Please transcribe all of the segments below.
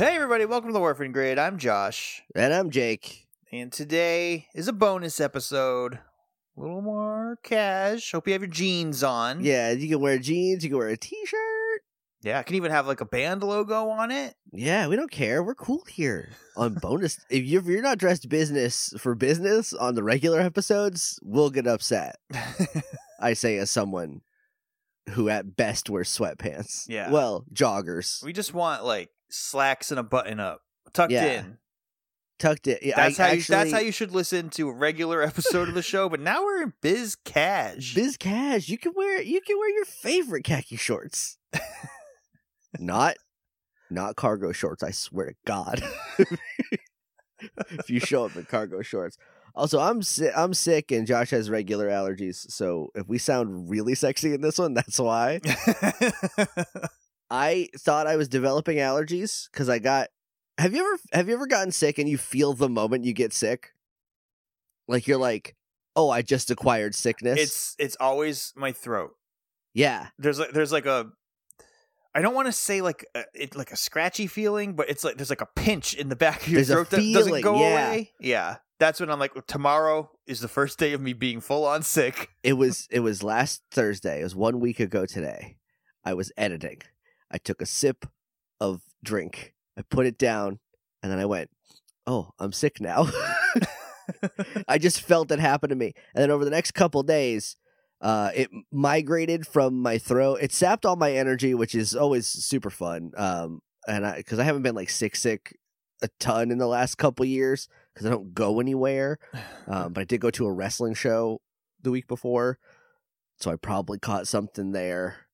Hey, everybody, welcome to the Morphin Grid. I'm Josh, And I'm Jake. and today is a bonus episode. A little more cash. Hope you have your jeans on. Yeah, you can wear jeans, you can wear a t-shirt. Yeah, I can even have like a band logo on it. Yeah, we don't care. We're cool here. On bonus, if you're, if you're not dressed business for business on the regular episodes, we'll get upset. I say as someone who at best wears sweatpants. Yeah. Well, joggers. we just want like slacks and a button up tucked Yeah. in. Tucked it. Yeah, That's I how you, that's how you should listen to a regular episode of the show. But now we're in biz cash. Biz cash. You can wear you can wear your favorite khaki shorts. not not cargo shorts, I swear to God. if you show up in cargo shorts. Also, I'm si- I'm sick and Josh has regular allergies, so if we sound really sexy in this one, that's why. I thought I was developing allergies cuz I got Have you ever have you ever gotten sick and you feel the moment you get sick? Like you're like, "Oh, I just acquired sickness." it's it's always my throat. yeah. there's like there's like a I don't want to say like a, it like a scratchy feeling, but it's like there's like a pinch in the back of your There's throat that doesn't go yeah. away. Yeah, that's when I'm like, tomorrow is the first day of me being full on sick. it was it was last Thursday. It was one week ago today. I was editing. I took a sip of drink. I put it down, and then I went, "Oh, I'm sick now." I just felt it happen to me, and then over the next couple days, uh, it migrated from my throat. It sapped all my energy, which is always super fun. Um, and I because I haven't been like sick sick a ton in the last couple years because I don't go anywhere. Um, but I did go to a wrestling show the week before, so I probably caught something there.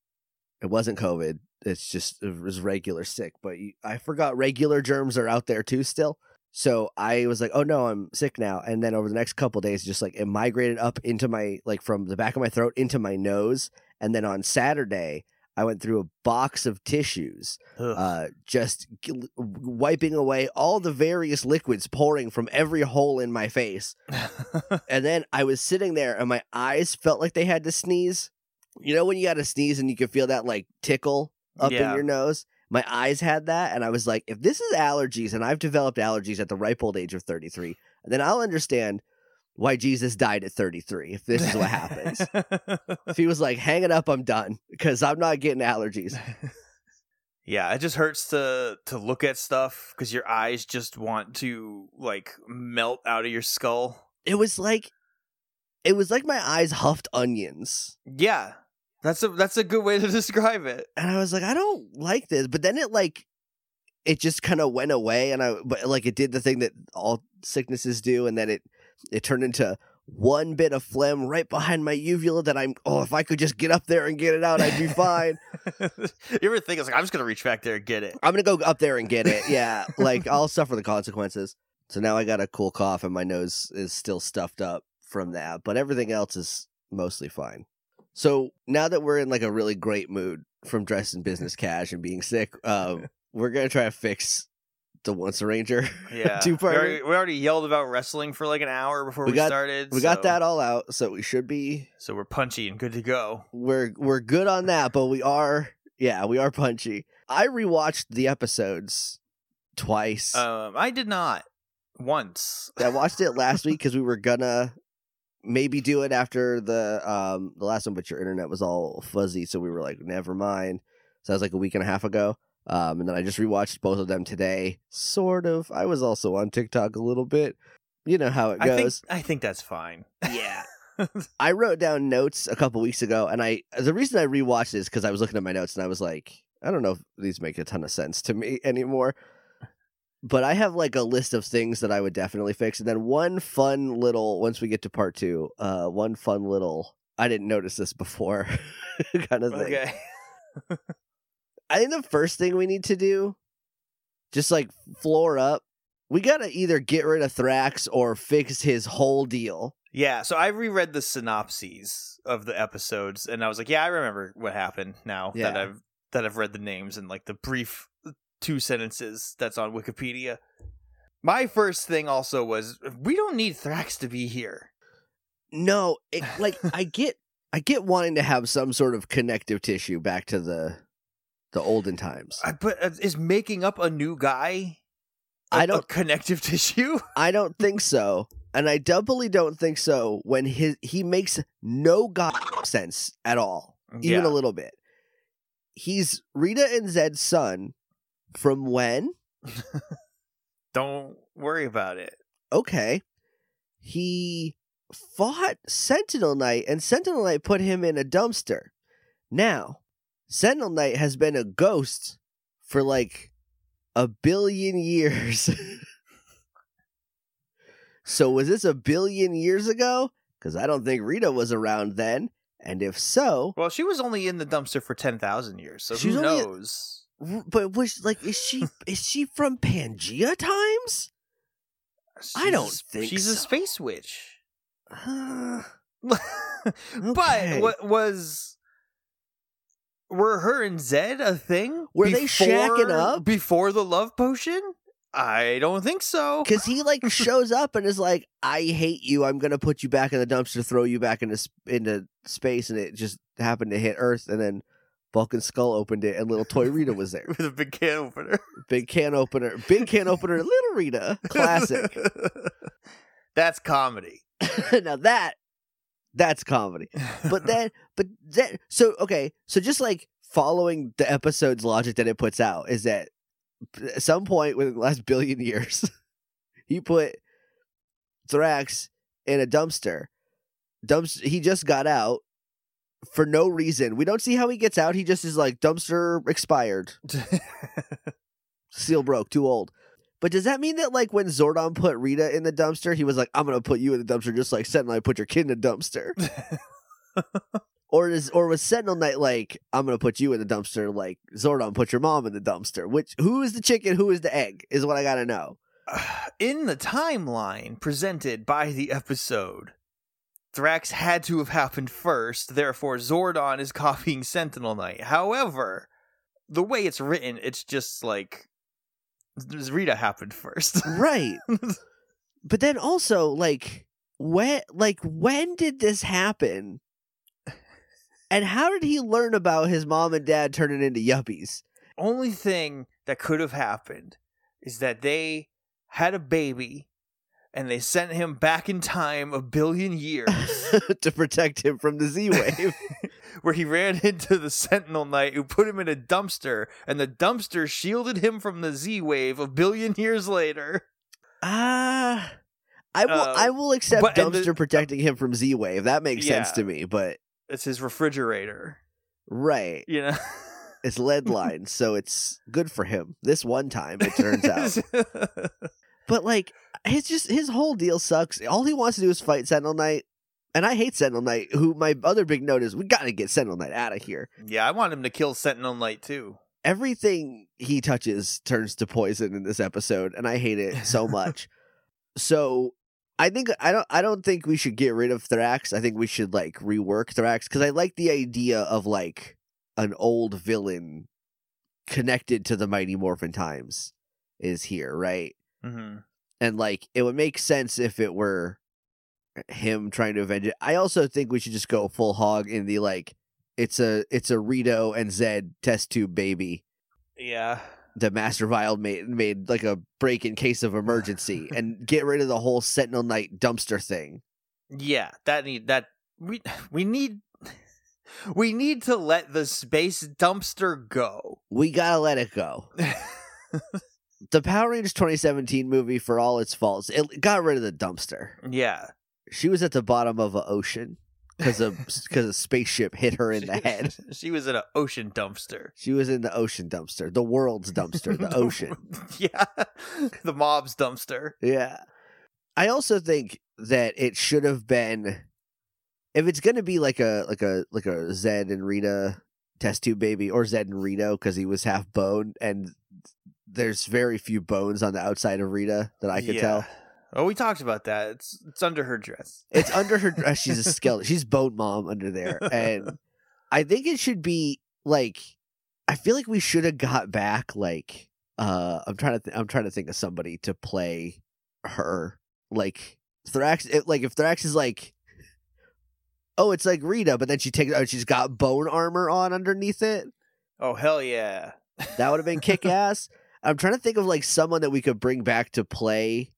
It wasn't COVID. It's just it was regular sick. But you, I forgot regular germs are out there too still. So I was like, "Oh no, I'm sick now." And then over the next couple days, just like it migrated up into my like from the back of my throat into my nose. And then on Saturday, I went through a box of tissues uh, just g- wiping away all the various liquids pouring from every hole in my face. And then I was sitting there and my eyes felt like they had to sneeze. You know, when you got to sneeze and you can feel that like tickle up Yeah. in your nose? My eyes had that. And I was like, if this is allergies and I've developed allergies at the ripe old age of 33, then I'll understand why Jesus died at 33 if this is what happens. if he was like, hang it up, I'm done because I'm not getting allergies. yeah, it just hurts to to look at stuff because your eyes just want to like melt out of your skull. it was like it was like my eyes huffed onions Yeah, that's a that's a good way to describe it. and i was like i don't like this. But then it like it just kind of went away and i but like it did the thing that all sicknesses do and then it it turned into one bit of phlegm right behind my uvula that i'm oh if i could just get up there and get it out i'd be fine. You ever think it's like I'm just gonna reach back there and get it? i'm gonna go up there and get it yeah. Like i'll suffer the consequences. So now i got a cool cough and my nose is still stuffed up from that but everything else is mostly fine so now that we're in like a really great mood from dressing business cash and being sick um we're gonna try to fix the once a ranger Yeah, two we part already, we already yelled about wrestling for like an hour before We we, got- started. we got that all out so we should be so we're punchy and good to go. we're we're good on that but we are yeah we are punchy i rewatched the episodes twice Um, I did not once. I watched it last week because we were gonna maybe do it after the um the last one, but your internet was all fuzzy, so we were like, never mind. So that was like a week and a half ago. Um, and then I just rewatched both of them today. Sort of. I was also on TikTok a little bit. You know how it I think goes. I think that's fine. Yeah. I wrote down notes a couple weeks ago, and I the reason I rewatched is because I was looking at my notes and I was like, I don't know if these make a ton of sense to me anymore. But I have like a list of things that I would definitely fix, and then one fun little once we get to part two, uh, one fun little I didn't notice this before kind of thing. Okay. I think the first thing we need to do, just like floor up, we gotta either get rid of Thrax or fix his whole deal. Yeah, so I reread the synopses of the episodes, and I was like, "Yeah, I remember what happened." Now that I've that I've read the names and like the brief two sentences that's on Wikipedia. My first thing also was we don't need Thrax to be here. No, it, like I get, I get wanting to have some sort of connective tissue back to the, the olden times. I, but uh, is making up a new guy? I don't- connective tissue. I don't think so. And I doubly don't think so when his he makes no god sense at all. Even Yeah. a little bit. He's Rita and Zed's son from when? Don't worry about it. Okay. He fought Sentinel Knight and Sentinel Knight put him in a dumpster. Now, Sentinel Knight has been a ghost for like a billion years. so was this a billion years ago? Because I don't think Rita was around then. And if so, Well, she was only in the dumpster for ten thousand years, so who knows? But was like, is she is she from Pangea times? I don't She's- think she's a space witch. Uh, but what was were her and Zed a thing? Were they shacking up? before the love potion? I don't think so. Because he like shows up and is like, "I hate you. I'm gonna put you back in the dumpster, throw you back into sp- into space," and it just happened to hit Earth, and then Bulk and Skull opened it, and little toy Rita was there. with a big can opener. Big can opener, big can opener, little Rita, classic. That's comedy. now that that's comedy. But then, but then, so okay, so just like following the episode's logic that it puts out is that at some point within the last billion years, he put Thrax in a dumpster. Dumpster. He just got out for no reason. We don't see how he gets out. He just is like dumpster expired, seal broke, too old. But does that mean that like when Zordon put Rita in the dumpster, he was like, "I'm gonna put you in the dumpster just like Sentinel Knight put your kid in the dumpster," or is or was Sentinel Knight like, "I'm gonna put you in the dumpster like Zordon put your mom in the dumpster"? Which who is the chicken? Who is the egg? Is what I gotta know. in the timeline presented by the episode, Thrax had to have happened first, therefore Zordon is copying Sentinel Knight. However, the way it's written, it's just like Rita happened first. Right. but then also like when like when did this happen? And how did he learn about his mom and dad turning into yuppies? Only thing that could have happened is that they had a baby and they sent him back in time a billion years to protect him from the Z wave. where he ran into the Sentinel Knight who put him in a dumpster, and the dumpster shielded him from the Z wave a billion years later. Ah, I will. Uh, I will accept but- and the- dumpster protecting him from Z Wave. That makes sense to me. But It's his refrigerator, right, you know. it's lead lines, so it's good for him. This one time, it turns out. but like, his just his whole deal sucks. All he wants to do is fight Sentinel Knight, and I hate Sentinel Knight. Who my other big note is, we got to get Sentinel Knight out of here. yeah, I want him to kill Sentinel Knight too. everything he touches turns to poison in this episode and i hate it so much so i think i don't i don't think we should get rid of thrax i think we should like rework thrax because i like the idea of like an old villain connected to the mighty morphin times is here right hmm and like it would make sense if it were him trying to avenge it. I also think we should just go full hog in the like it's a it's a Rito and Zed test tube baby Yeah. The Master Vile made made like a break in case of emergency and get rid of the whole Sentinel Knight dumpster thing. Yeah, that need that we we need we need to let the space dumpster go. We gotta let it go. The Power Rangers 2017 movie, for all its faults, it got rid of the dumpster. yeah. She was at the bottom of an ocean because a because a spaceship hit her in the head. She was in an ocean dumpster. She was in the ocean dumpster, the world's dumpster, the ocean. yeah. The mob's dumpster. Yeah. I also think that it should have been if it's going to be like a like a like a Zed and Rita test tube baby or Zed and Rito cuz he was half bone and there's very few bones on the outside of Rita that I could Yeah. tell. Oh, we talked about that. It's it's under her dress. It's under her dress. She's a skeleton. She's bone mom under there. And I think it should be like I feel like we should have got back like uh I'm trying to th- I'm trying to think of somebody to play her like Thrax it, like if Thrax is like oh it's like Rita but then she takes oh she's got bone armor on underneath it Oh hell yeah! That would have been kick ass. I'm trying to think of like someone that we could bring back to play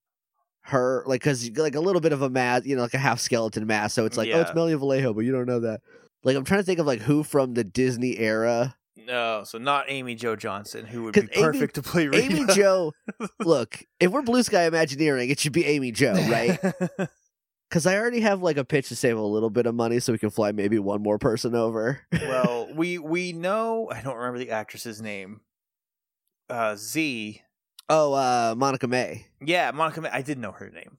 her, like because like a little bit of a mask, you know, like a half skeleton mask. So it's like, oh, it's Yeah. Melanie Vallejo, but you don't know that. Like I'm trying to think of like who from the Disney era. No, so not Amy Jo Johnson, who would be Amy- perfect to play Rita. Amy Jo. Look, if we're Blue Sky Imagineering, it should be Amy Jo, right? Because I already have like a pitch to save a little bit of money, so we can fly maybe one more person over. well, we we know I don't remember the actress's name. Uh, Z. oh, uh, Monica May. Yeah, Monica. May. I did know her name.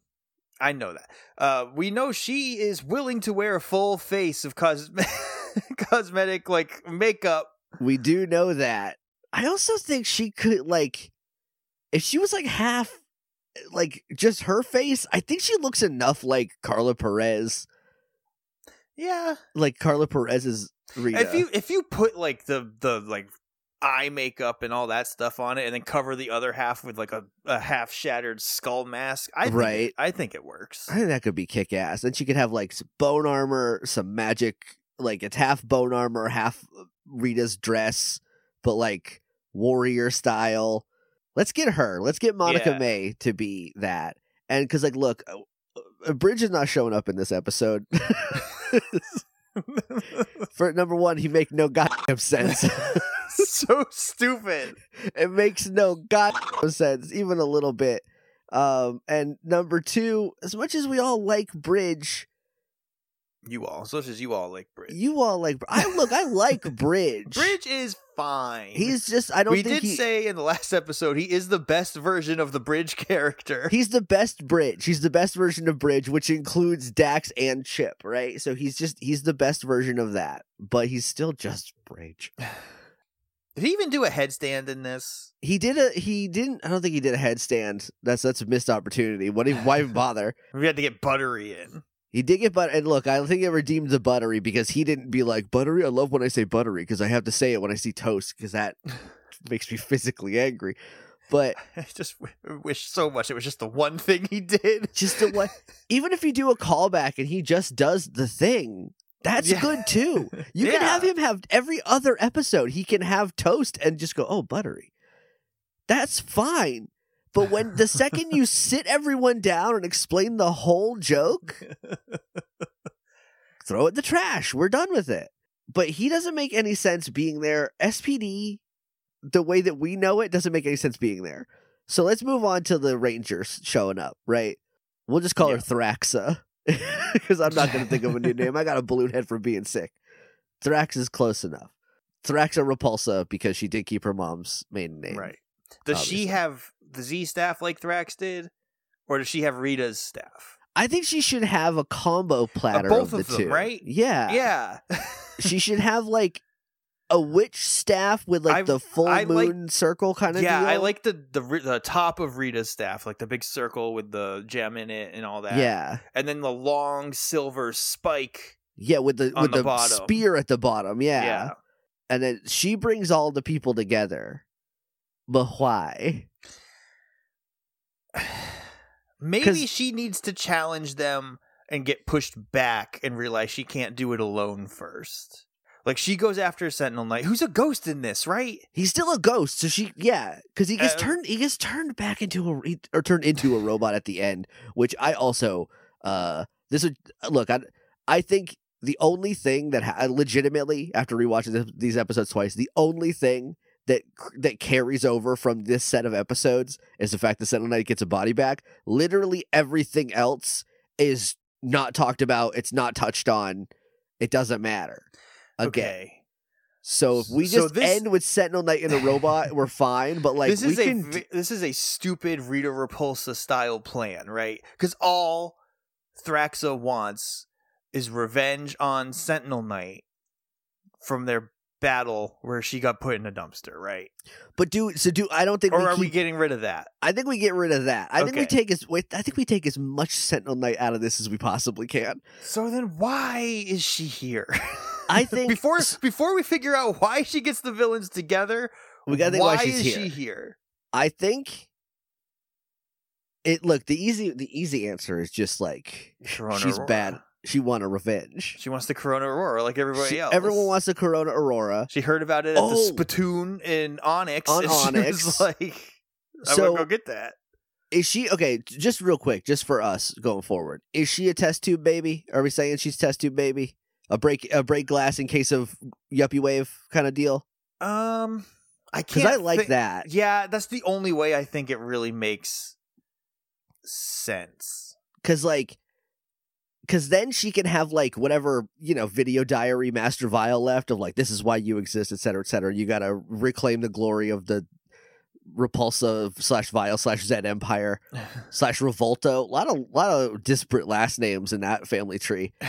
I know that. Uh, we know she is willing to wear a full face of cos- cosmetic like makeup. We do know that. I also think she could like if she was like half like just her face, I think she looks enough like Carla Perez. Yeah, Like Carla Perez's Rita. if you if you put like the the like eye makeup and all that stuff on it, and then cover the other half with like a, a half shattered skull mask, I think it- Right. I think it works. I think that could be kick ass. Then she could have like bone armor, some magic like it's half bone armor, half Rita's dress, but like warrior style. Let's get her. Let's get Monica Yeah. May to be that. And because like look, uh, uh, Bridge is not showing up in this episode. For number one, he make no goddamn sense. so stupid. it makes no goddamn sense, even a little bit. Um, and number two, as much as we all like Bridge, You all, such as you all like Bridge. you all like. I look, I like Bridge. Bridge is fine. He's just. I don't we did he, say in the last episode he is the best version of the Bridge character. he's the best Bridge. He's the best version of Bridge, which includes Dax and Chip, right? So he's just he's the best version of that, but he's still just Bridge. Did he even do a headstand in this? He did a he didn't. I don't think he did a headstand. That's that's a missed opportunity. What why even bother? We had to get Buttery in. He did get butter, and look, I think it redeemed the buttery because he didn't be like buttery. I love when I say buttery because I have to say it when I see toast because that makes me physically angry. But I just w- wish so much it was just the one thing he did. just the what, even if you do a callback and he just does the thing, that's Yeah. good too. You can have him have every other episode. He can have toast and just go, oh, buttery. That's fine. But when the second you sit everyone down and explain the whole joke, throw it in the trash. We're done with it. But he doesn't make any sense being there. SPD, the way that we know it, doesn't make any sense being there. So let's move on to the Rangers showing up, right? We'll just call Yeah. her Thraxa because I'm not going to think of a new name. I got a balloon head for being sick. Thrax is close enough. Thraxa Repulsa because she did keep her mom's maiden name. Right. Does obviously. she have the Z staff like Thrax did? Or does she have Rita's staff? I think she should have a combo uh, platter both of of the them, two. right? Yeah. Yeah. she should have like a witch staff with like I- the full I like- moon circle kind of yeah, deal. I like the, the the top of Rita's staff, like the big circle with the gem in it and all that. Yeah, And then the long silver spike. yeah, with the with the the, spear at the bottom. Yeah. Yeah. and then she brings all the people together. But why? maybe she needs to challenge them and get pushed back and realize she can't do it alone first. Like she goes after Sentinel Knight, who's a ghost in this, right? He's still a ghost, so she yeah, because he gets Uh, turned he gets turned back into a he- or turned into a robot at the end, which I also uh this would look I I think the only thing that ha- legitimately after rewatching this, these episodes twice, the only thing that that carries over from this set of episodes is the fact that Sentinel Knight gets a body back. Literally everything else is not talked about. It's not touched on. It doesn't matter. Again. Okay. So if we So just this- end with Sentinel Knight and a robot, we're fine. But like this is a vi- this is a stupid Rita Repulsa style plan, right? Because all Thraxa wants is revenge on Sentinel Knight from their battle where she got put in a dumpster, right? but do so do I don't think Or we are keep, we getting rid of that? I think we get rid of that. I think we take as wait, I think we take as much Sentinel Knight out of this as we possibly can. So then why is she here? I think before before we figure out why she gets the villains together, we gotta think why, why, she's is here. she here? I think it look the easy the easy answer is just like Sharona she's Aurora. bad. she wanted revenge. She wants the Corona Aurora like everybody She- else. everyone wants the Corona Aurora. She heard about it at Oh. the Spittoon in Onyx. On Onyx. was like, I So- want to go get that. Is she okay? Just real quick, just for us going forward, is she a test tube baby? Are we saying she's test tube baby? A break a break glass in case of yuppie wave kind of deal? Um, I Because can't. I like thi- that. Yeah, that's the only way I think it really makes sense. Because like, because then she can have like whatever you know video diary Master Vile left of like this is why you exist, et cetera, et cetera. You got to reclaim the glory of the repulsive slash Vile slash Zed Empire slash Revolto. A lot of lot of disparate last names in that family tree.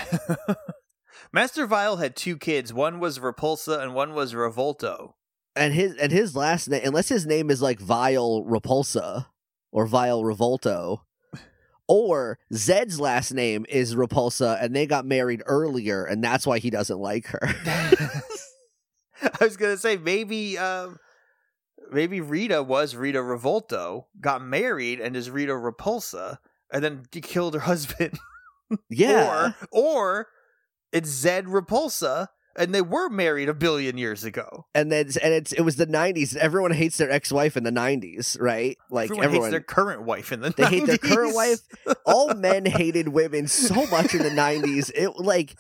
Master Vile had two kids. One was Repulsa and one was Revolto. and his and his last name unless his name is like Vile Repulsa or Vile Revolto or Zed's last name is Repulsa and they got married earlier and that's why he doesn't like her. I was gonna say maybe um maybe Rita was Rita Revolto, got married and is Rita Repulsa, and then killed her husband. yeah. Or or it's Zed Repulsa and they were married a billion years ago. and then and it's it was the 90s everyone hates their ex-wife in the 90s, right? Like everyone, everyone, hates their current wife in the they hate their current wife. all men hated women so much in the 90s. It like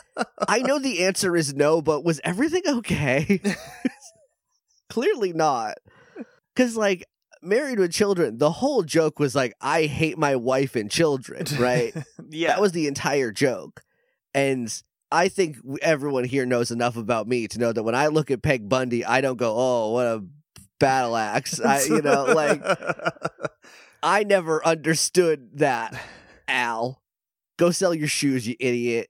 I know the answer is no, but was everything okay? Clearly not. Cuz like married with children, the whole joke was like I hate my wife and children, right? yeah. That was the entire joke. And I think everyone here knows enough about me to know that when I look at Peg Bundy, I don't go, "Oh, what a battle axe." I, you know, like I never understood that. Al, go sell your shoes, you idiot.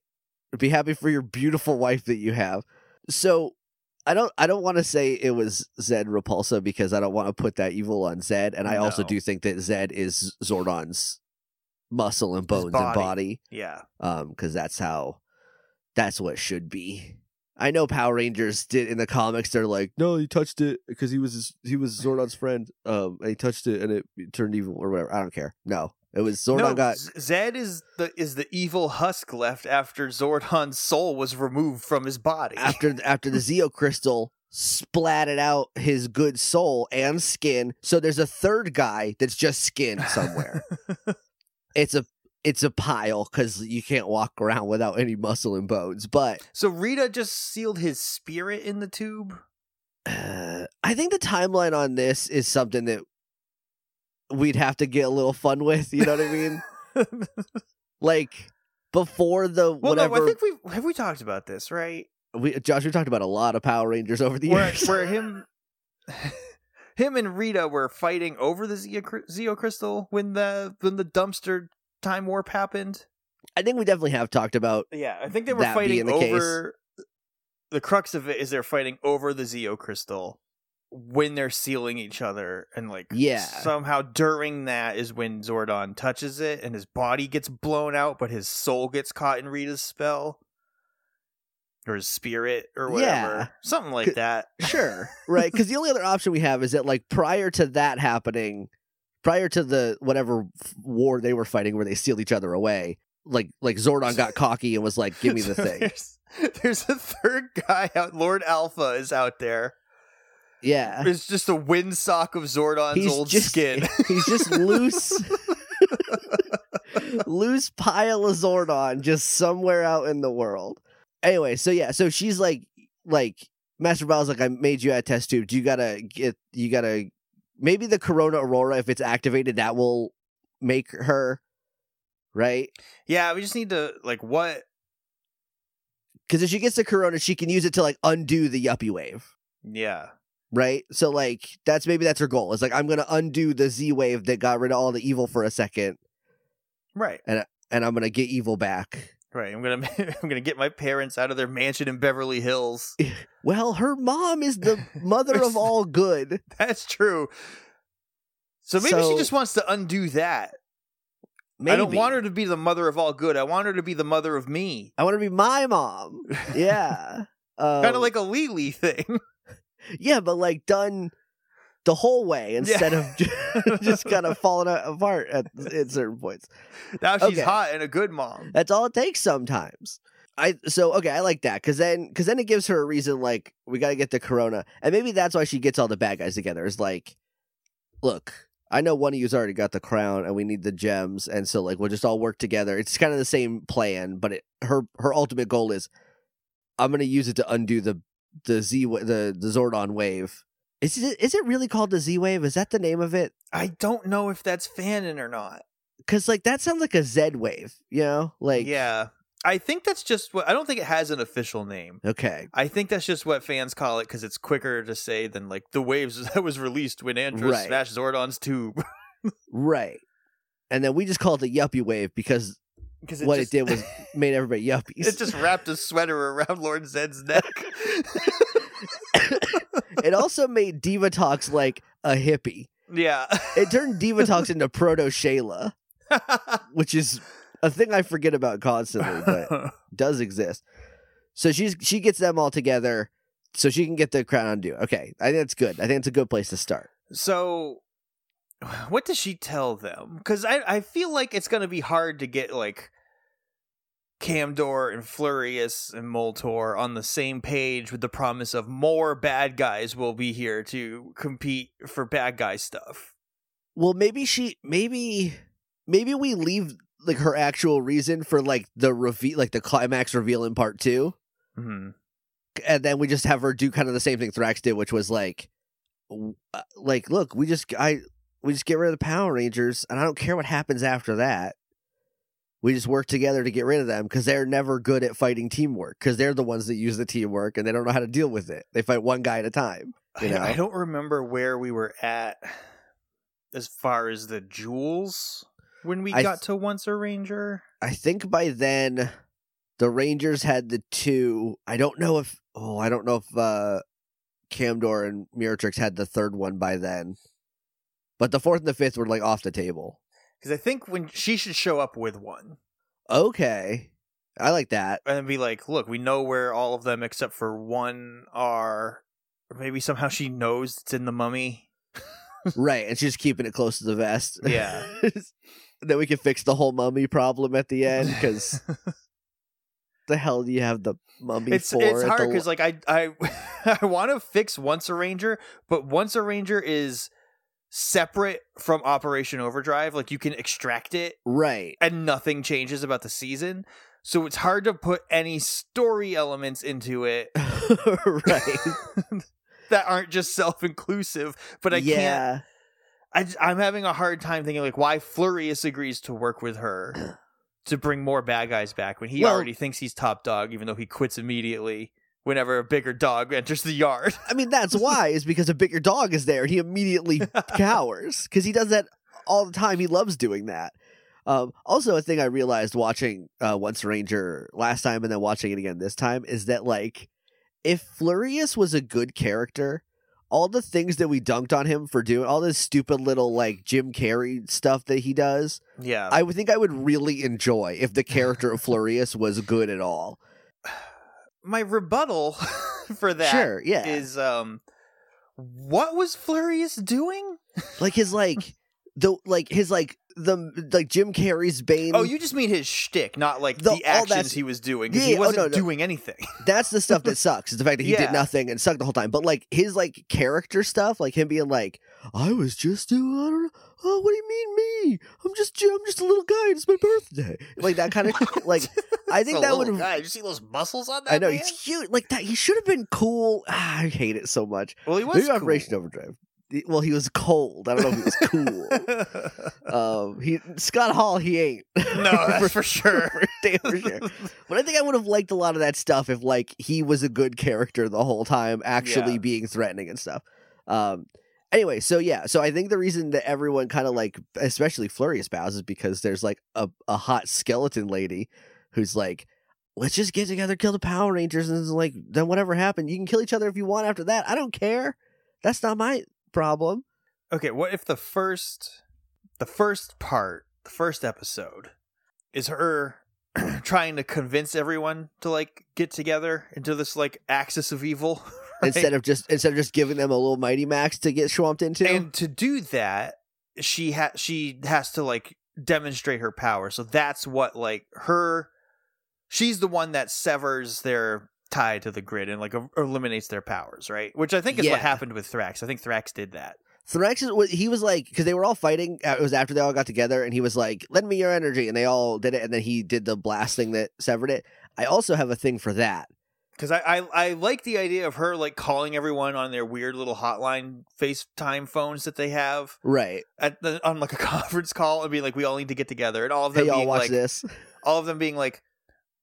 Be happy for your beautiful wife that you have. So, I don't. I don't want to say it was Zed Repulsa because I don't want to put that evil on Zed, and I also do think that Zed is Zordon's muscle and bones and body. body, yeah. um, because that's how, that's what it should be. I know Power Rangers did in the comics. They're like, no, he touched it because he was his, he was Zordon's friend. Um, and he touched it and it turned evil or whatever. I don't care. No, it was Zordon no, got Zed is the is the evil husk left after Zordon's soul was removed from his body. after after the Zeo crystal splatted out his good soul and skin. So there's a third guy that's just skin somewhere. it's a it's a pile because you can't walk around without any muscle and bones. But so Rita just sealed his spirit in the tube. uh, I think the timeline on this is something that we'd have to get a little fun with. You know what I mean? like before the Well, whatever no, I think we have we talked about this, right? we Josh, we talked about a lot of Power Rangers over the Where, years. where him, him and Rita were fighting over the Zeo, Zeo crystal when the when the dumpster time warp happened. I think we definitely have talked about Yeah, I think they were fighting being the case. over. The crux of it is they're fighting over the Zeo crystal when they're sealing each other, and like Yeah. somehow during that is when Zordon touches it, and his body gets blown out, but his soul gets caught in Rita's spell, or his spirit, or whatever, Yeah. something like C- that. Sure, right? Because the only other option we have is that, like, prior to that happening, prior to the whatever war they were fighting, where they sealed each other away, like, like Zordon got cocky and was like, "Give me the thing." there's, there's a third guy out. Lord Alpha is out there. Yeah, It's just a windsock of Zordon's he's old just skin. he's just loose, loose pile of Zordon just somewhere out in the world. Anyway, so yeah, so she's like, like Master Vile's like, I made you a test tube. Do you gotta get, you gotta maybe the Corona Aurora, if it's activated, that will make her right. yeah, we just need to like what? Because if she gets the Corona, she can use it to like undo the Yuppie wave. Yeah, Right, so like that's maybe that's her goal. It's like I'm gonna undo the Z wave that got rid of all the evil for a second, right, and and I'm gonna get evil back. Right. I'm gonna I'm gonna get my parents out of their mansion in Beverly Hills. Well, her mom is the mother of all good. That's true. So maybe So- she just wants to undo that. Maybe. I don't want her to be the mother of all good. I want her to be the mother of me. I want her to be my mom. Yeah. Um, kind of like a Lily thing. yeah, but like done the whole way instead of just kind of falling apart at, at certain points. Now she's Okay. hot and a good mom. That's all it takes sometimes. I so okay, I like that because then because then it gives her a reason like we got to get the corona, and maybe that's why she gets all the bad guys together. Is like, look, I know one of you's already got the crown, and we need the gems, and so like we'll just all work together. It's kind of the same plan, but it, her her ultimate goal is I'm gonna use it to undo the the Z the the Zordon wave. Is it is it really called the Z wave? Is that the name of it? I don't know if that's fanon or not. Because like that sounds like a Z wave, you know? Like yeah. I think that's just what I don't think it has an official name. okay, I think that's just what fans call it because it's quicker to say than like the waves that was released when Andrew Right. smashed Zordon's tube. right. And then we just call it the yuppie wave because Because what just, it did was made everybody yuppies. it just wrapped a sweater around Lord Zed's neck. it also made Divatox like a hippie. yeah. It turned Divatox into Proto Shayla, which is a thing I forget about constantly, but does exist. So she's she gets them all together so she can get the crown undo. Okay, I think that's good. I think it's a good place to start. So, what does she tell them? Because I, I feel like it's going to be hard to get like Kamdor and Flurius and Moltor on the same page with the promise of more bad guys will be here to compete for bad guy stuff. Well, maybe she maybe maybe we leave like her actual reason for like the reveal like the climax reveal in part 2 hmm and then we just have her do kind of the same thing Thrax did which was like uh, like look, we just I we just get rid of the Power Rangers and I don't care what happens after that. We just work together to get rid of them because they're never good at fighting teamwork because they're the ones that use the teamwork and they don't know how to deal with it. They fight one guy at a time. You I, know? I don't remember where we were at as far as the jewels when we I got th- to Once a Ranger. I think by then the Rangers had the two. I don't know if oh, I don't know if uh Kamdor and Miratrix had the third one by then. But the fourth and the fifth were like off the table. Because I think when she should show up with one. Okay. I like that. and be like, look, we know where all of them except for one are. Or maybe somehow she knows it's in the mummy. right, and she's keeping it close to the vest. Yeah. then we can fix the whole mummy problem at the end because the hell do you have the mummy it's for? it's hard the- because like I I I want to fix Once a Ranger, but Once a Ranger is separate from Operation Overdrive. Like you can extract it, right. and nothing changes about the season. So it's hard to put any story elements into it right. that aren't just self-inclusive. But I can't yeah. I, j- I'm having a hard time thinking like why Flurius agrees to work with her to bring more bad guys back when he Well- already thinks he's top dog, even though he quits immediately whenever a bigger dog enters the yard. I mean, that's why is because a bigger dog is there and he immediately cowers because he does that all the time. He loves doing that. Um, also, a thing I realized watching uh, Once Ranger last time and then watching it again this time is that like if Flurius was a good character, all the things that we dunked on him for doing, all this stupid little like Jim Carrey stuff that he does, yeah, I would think I would really enjoy if the character of Flurius was good at all. My rebuttal for that sure, yeah. is um, what was Flurius doing? like his like the like his like the like Jim Carrey's Bane. Oh, you just mean his shtick, not like The- the, actions he was doing. Yeah, he oh, wasn't no, no. doing anything. That's the stuff that sucks. Is the fact that he Yeah. did nothing and sucked the whole time. But like his like character stuff, like him being like, I was just doing, I don't know. Oh, what do you mean me? I'm just I'm just a little guy. It's my birthday. Like that kind of like. I think that would little have. guy. You see those muscles on that? I know man? he's cute. Like that. He should have been cool. Ah, I hate it so much. Well, he was Maybe cool. Operation Overdrive. Well, he was cold. I don't know if he was cool. um, he Scott Hall. He ain't. no, that's for sure. for damn sure. But I think I would have liked a lot of that stuff if like he was a good character the whole time, actually Yeah. being threatening and stuff. Um anyway, so yeah, so I think the reason that everyone kind of like especially Flurry espouse is because there's like a, a hot skeleton lady who's like Let's just get together, kill the Power Rangers, and like then whatever happened, you can kill each other if you want after that. I don't care. That's not my problem. Okay, what if the first the first part, the first episode is her trying to convince everyone to like get together into this like axis of evil instead of just instead of just giving them a little mighty max to get swamped into. and to do that, she ha- she has to like demonstrate her power. So that's what like her she's the one that severs their tie to the grid and like eliminates their powers, right? Which I think is Yeah. what happened with Thrax. I think Thrax did that. Thrax is he was like because they were all fighting. uh, It was after they all got together, and he was like, "Lend me your energy," and they all did it, and then he did the blast thing that severed it. I also have a thing for that. Because I, I I like the idea of her like calling everyone on their weird little hotline FaceTime phones that they have Right? at the, on like a conference call and being like, we all need to get together, and all of them Hey, y'all watch like, this. all of them being like,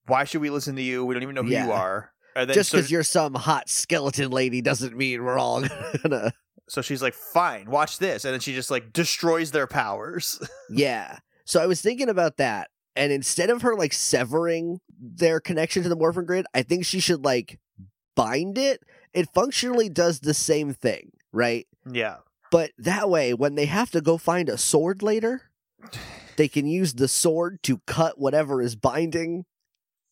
why should we listen to you? We don't even know who you are. Just so, because you're some hot skeleton lady doesn't mean we're all gonna. so she's like, fine, watch this, and then she just like destroys their powers. Yeah. So I was thinking about that. And instead of her like severing their connection to the morphin grid, I think she should like bind it. It functionally does the same thing, right? yeah, But that way, when they have to go find a sword later, they can use the sword to cut whatever is binding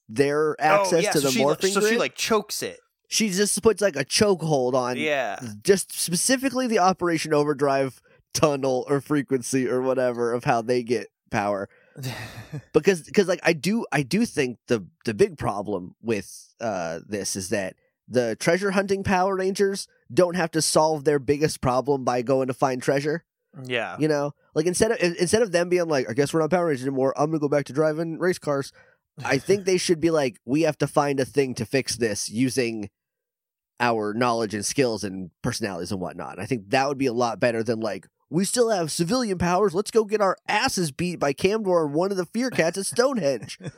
their access oh, yeah, to so the she, morphing so grid. she like chokes it. she just puts like a chokehold on Yeah, just specifically the Operation Overdrive tunnel or frequency or whatever of how they get power because because like I do I do think the the big problem with uh this is that the treasure hunting Power Rangers don't have to solve their biggest problem by going to find treasure. yeah. You know, like instead of instead of them being like, I guess we're not Power Rangers anymore. I'm gonna go back to driving race cars. I think they should be like, we have to find a thing to fix this using our knowledge and skills and personalities and whatnot. I think that would be a lot better than like, we still have civilian powers. Let's go get our asses beat by Kamdor and one of the Fear Cats at Stonehenge.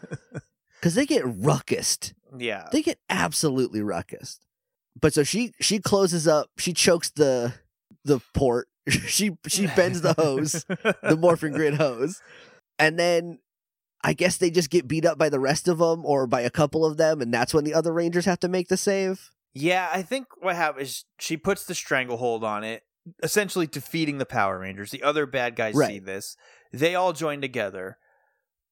Because they get ruckus. yeah. They get absolutely ruckus. But so she she closes up, she chokes the the port, she she bends the hose, the morphin grid hose, and then I guess they just get beat up by the rest of them or by a couple of them, and that's when the other Rangers have to make the save. Yeah, I think what happens is she puts the stranglehold on it, essentially defeating the Power Rangers. The other bad guys see this. They all join together,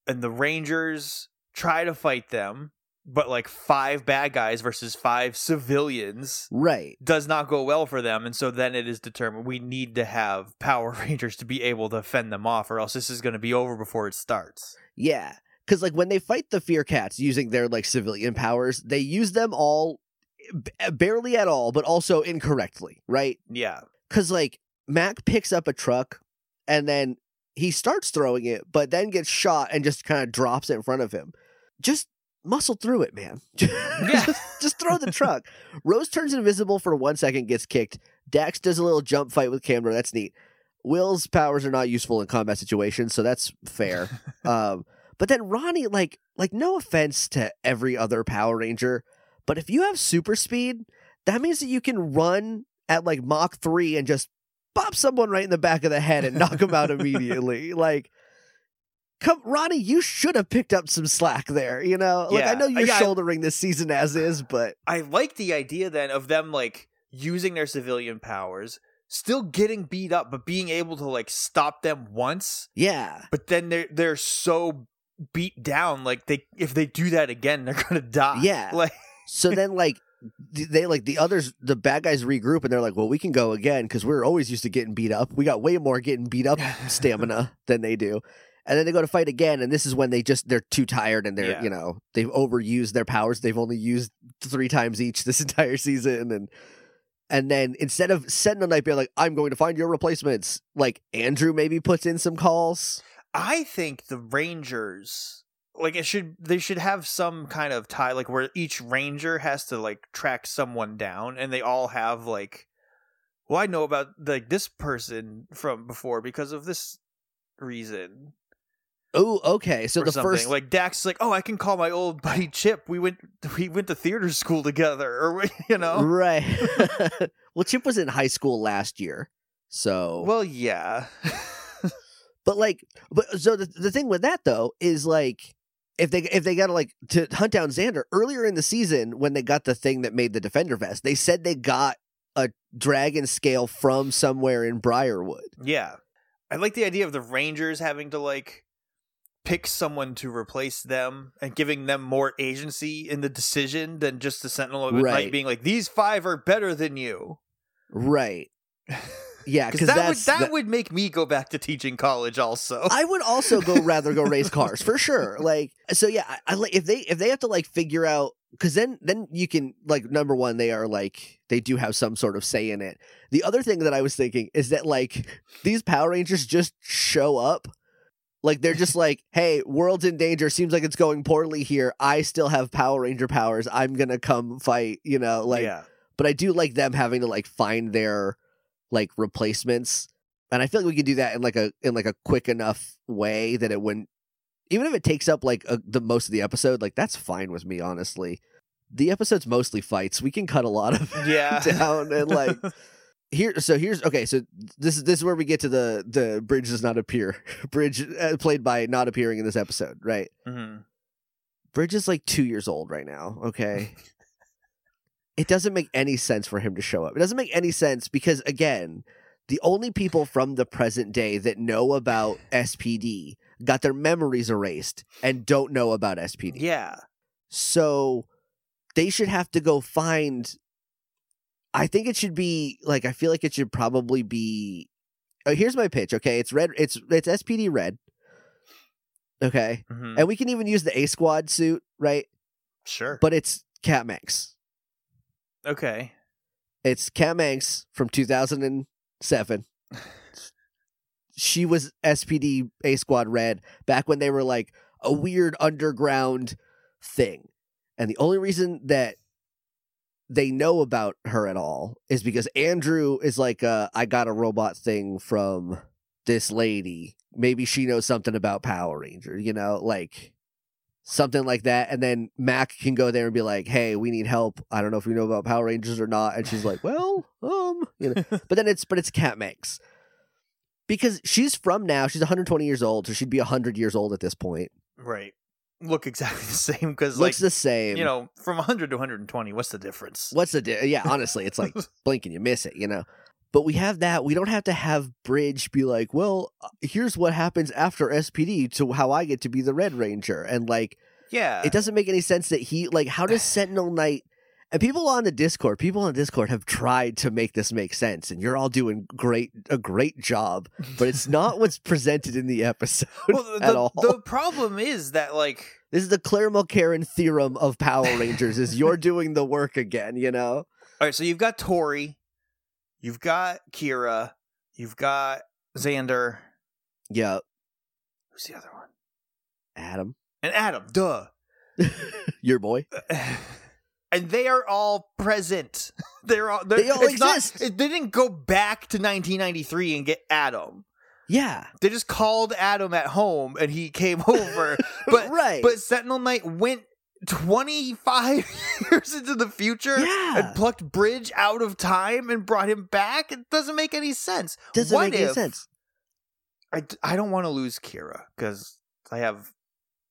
and the Rangers try to fight them, but like five bad guys versus five civilians Right. does not go well for them. And so then it is determined we need to have Power Rangers to be able to fend them off, or else this is going to be over before it starts. Yeah. Cause like when they fight the Fear Cats using their like civilian powers, they use them all b- eh, barely at all, but also incorrectly, right? Yeah. Cause like Mac picks up a truck and then he starts throwing it, but then gets shot and just kind of drops it in front of him. Just muscle through it, man. just, just throw the truck. Rose turns invisible for one second, gets kicked. Dax does a little jump fight with Camera. That's neat. Will's powers are not useful in combat situations, so that's fair. um, but then Ronnie, like, like no offense to every other Power Ranger, but if you have super speed, that means that you can run at like Mach three and just pop someone right in the back of the head and knock them out immediately. Like, come, Ronnie, you should have picked up some slack there. You know, like I know you're Yeah, I- shouldering this season as is, but I like the idea then of them like using their civilian powers, still getting beat up, but being able to like stop them once. yeah, But then they're they're so beat down, like they if they do that again, they're gonna die. Yeah. like So then, like, they like the others, the bad guys regroup and they're like, well, we can go again because we're always used to getting beat up. We got way more getting beat up stamina than they do. And then they go to fight again, and this is when they just they're too tired and they're Yeah. you know they've overused their powers. They've only used three times each this entire season, and and then instead of Sentinel Knight being like, "I'm going to find your replacements," like Andrew maybe puts in some calls. I think the Rangers like it should they should have some kind of tie like where each ranger has to like track someone down and they all have like well I know about like this person from before because of this reason Oh, okay. So the something. first like Dax is like, oh, I can call my old buddy Chip. We went we went to theater school together, or you know. right. well, Chip was in high school last year, so Well, yeah, But like, but so the the thing with that though is like, if they if they got to like to hunt down Xander earlier in the season when they got the thing that made the Defender vest, they said they got a dragon scale from somewhere in Briarwood. yeah. I like the idea of the Rangers having to like pick someone to replace them and giving them more agency in the decision than just the Sentinel of the Night Right. being like, these five are better than you. right. Yeah, Because that, would, that that- would make me go back to teaching college also. I would also go rather go race cars for sure. Like so, yeah. I, I if they if they have to like figure out because then then you can like number one they are like they do have some sort of say in it. The other thing that I was thinking is that like these Power Rangers just show up. Like they're just like, hey, world's in danger. Seems like it's going poorly here. I still have Power Ranger powers. I'm gonna come fight. You know, like yeah. but I do like them having to like find their like replacements, and I feel like we could do that in like a in like a quick enough way that it wouldn't, even if it takes up like a, the most of the episode, like that's fine with me, honestly. The episode's mostly fights. We can cut a lot of Yeah. down and like here. So here's okay. So this is this is where we get to the the bridge does not appear. Bridge uh, played by not appearing in this episode, right? Mhm. Bridge is like two years old right now. Okay. it doesn't make any sense for him to show up. It doesn't make any sense because, again, the only people from the present day that know about SPD got their memories erased and don't know about SPD. Yeah. So they should have to go find. I think it should be like I feel like it should probably be. Uh, here's my pitch. Okay, it's red. It's it's SPD red. Okay, Mhm. and we can even use the A Squad suit, right? Sure. But it's Kat Manx. okay. It's Kat Manx from 2007. she was SPD A Squad Red back when they were like a weird underground thing. And the only reason that they know about her at all is because Andrew is like, uh, I got a robot thing from this lady. Maybe she knows something about Power Ranger, you know, like something like that. And then Mack can go there and be like, Hey, we need help. I don't know if we know about Power Rangers or not. And she's like, Well, um, you know, but then it's, but it's Kat Manx because she's from now. She's 120 years old, so she'd be 100 years old at this point. Right. Look exactly the same because, like, Looks the same. you know, from 100 to 120, what's the difference? What's the di- yeah? Honestly, it's like blink and you miss it, you know. But we have that. We don't have to have Bridge be like, well, uh, here's what happens after SPD to how I get to be the Red Ranger, and like yeah. it doesn't make any sense that he like how does Sentinel Knight and people on the Discord, people on Discord have tried to make this make sense, and you're all doing great a great job, but it's not what's presented in the episode well, the, at all. the problem is that, like, This is the Claire Mulcairn theorem of Power Rangers: is you're doing the work again, you know. all right, so you've got Tori, you've got Kira, you've got Xander. Yeah, Who's the other one? Adam, And Adam, duh. your boy. And they are all present. They're all they're, They all not- exist. it- they didn't go back to 1993 and get Adam. Yeah, They just called Adam at home and he came over. but right. but Sentinel Knight went 25 years into the future yeah, and plucked Bridge out of time and brought him back. It doesn't make any sense. doesn't what make any if- sense. I, I don't want to lose Kira because I have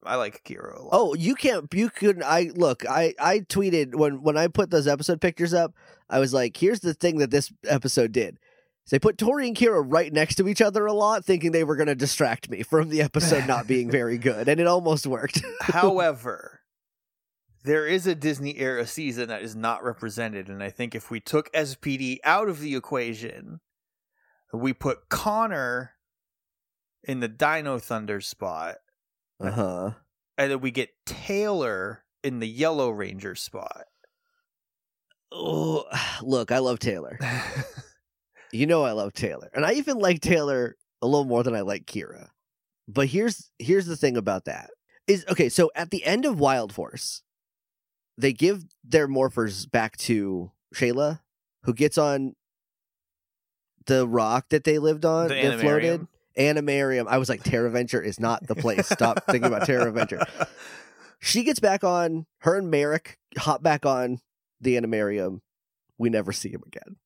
I like Kira a lot. Oh, you can't. You couldn't. I look. I I tweeted when when I put those episode pictures up. I was like, "Here's the thing that this episode did." So they put Tori and Kira right next to each other a lot, thinking they were going to distract me from the episode not being very good, and it almost worked. However, there is a Disney era season that is not represented, and I think if we took SPD out of the equation, we put Connor in the Dino Thunder spot, Uh huh. and then we get Taylor in the Yellow Ranger spot. Oh, look, I love Taylor. You know I love Taylor. And I even like Taylor a little more than I like Kira. But here's here's the thing about that. Is okay, so at the end of Wild Force, they give their morphers back to Shayla, who gets on the rock that they lived on, The that floated. Animarium. I was like, Terra Venture is not the place. Stop thinking about Terra Venture. She gets back on, her and Merrick hop back on the Animarium. We never see him again.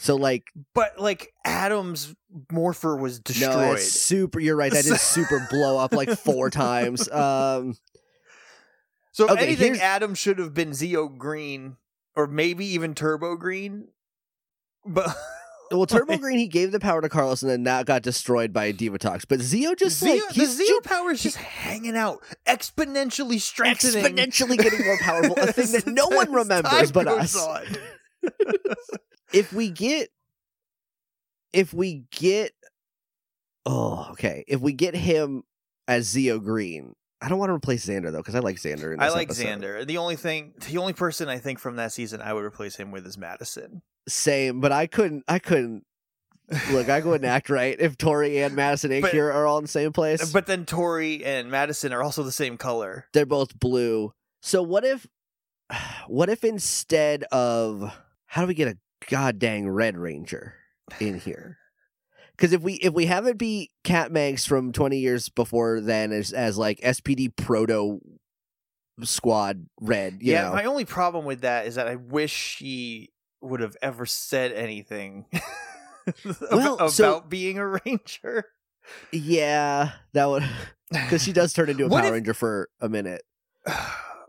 So like But like Adam's morpher was destroyed. No, it's super. You're right. That is super blow up like four times. Um, so if okay, anything, here's- Adam should have been Zeo Green or maybe even Turbo Green. But well, Turbo Green he gave the power to Carlos, and then that got destroyed by Divatox. But Zeo just Zeo, like the Zeo power is just hanging out, exponentially strengthening, exponentially getting more powerful. A thing that no one remembers but us. if we get if we get oh okay if we get him as Zeo Green I don't want to replace Xander though because I like Xander in I like episode. Xander. The only thing, the only person I think from that season I would replace him with is Madison. Same but I couldn't I couldn't look I wouldn't act right if Tori and Madison But- Kira are all in the same place But then Tori and Madison are also the same color. they're both blue so what if what if instead of how do we get a god dang Red Ranger in here Because if we if we have it be Kat Manx from twenty years before then as as like SPD proto squad red, you yeah, know. my only problem with that is that I wish she would have ever said anything Well, about so- being a ranger. yeah, that would because she does turn into a What Power if- Ranger for a minute.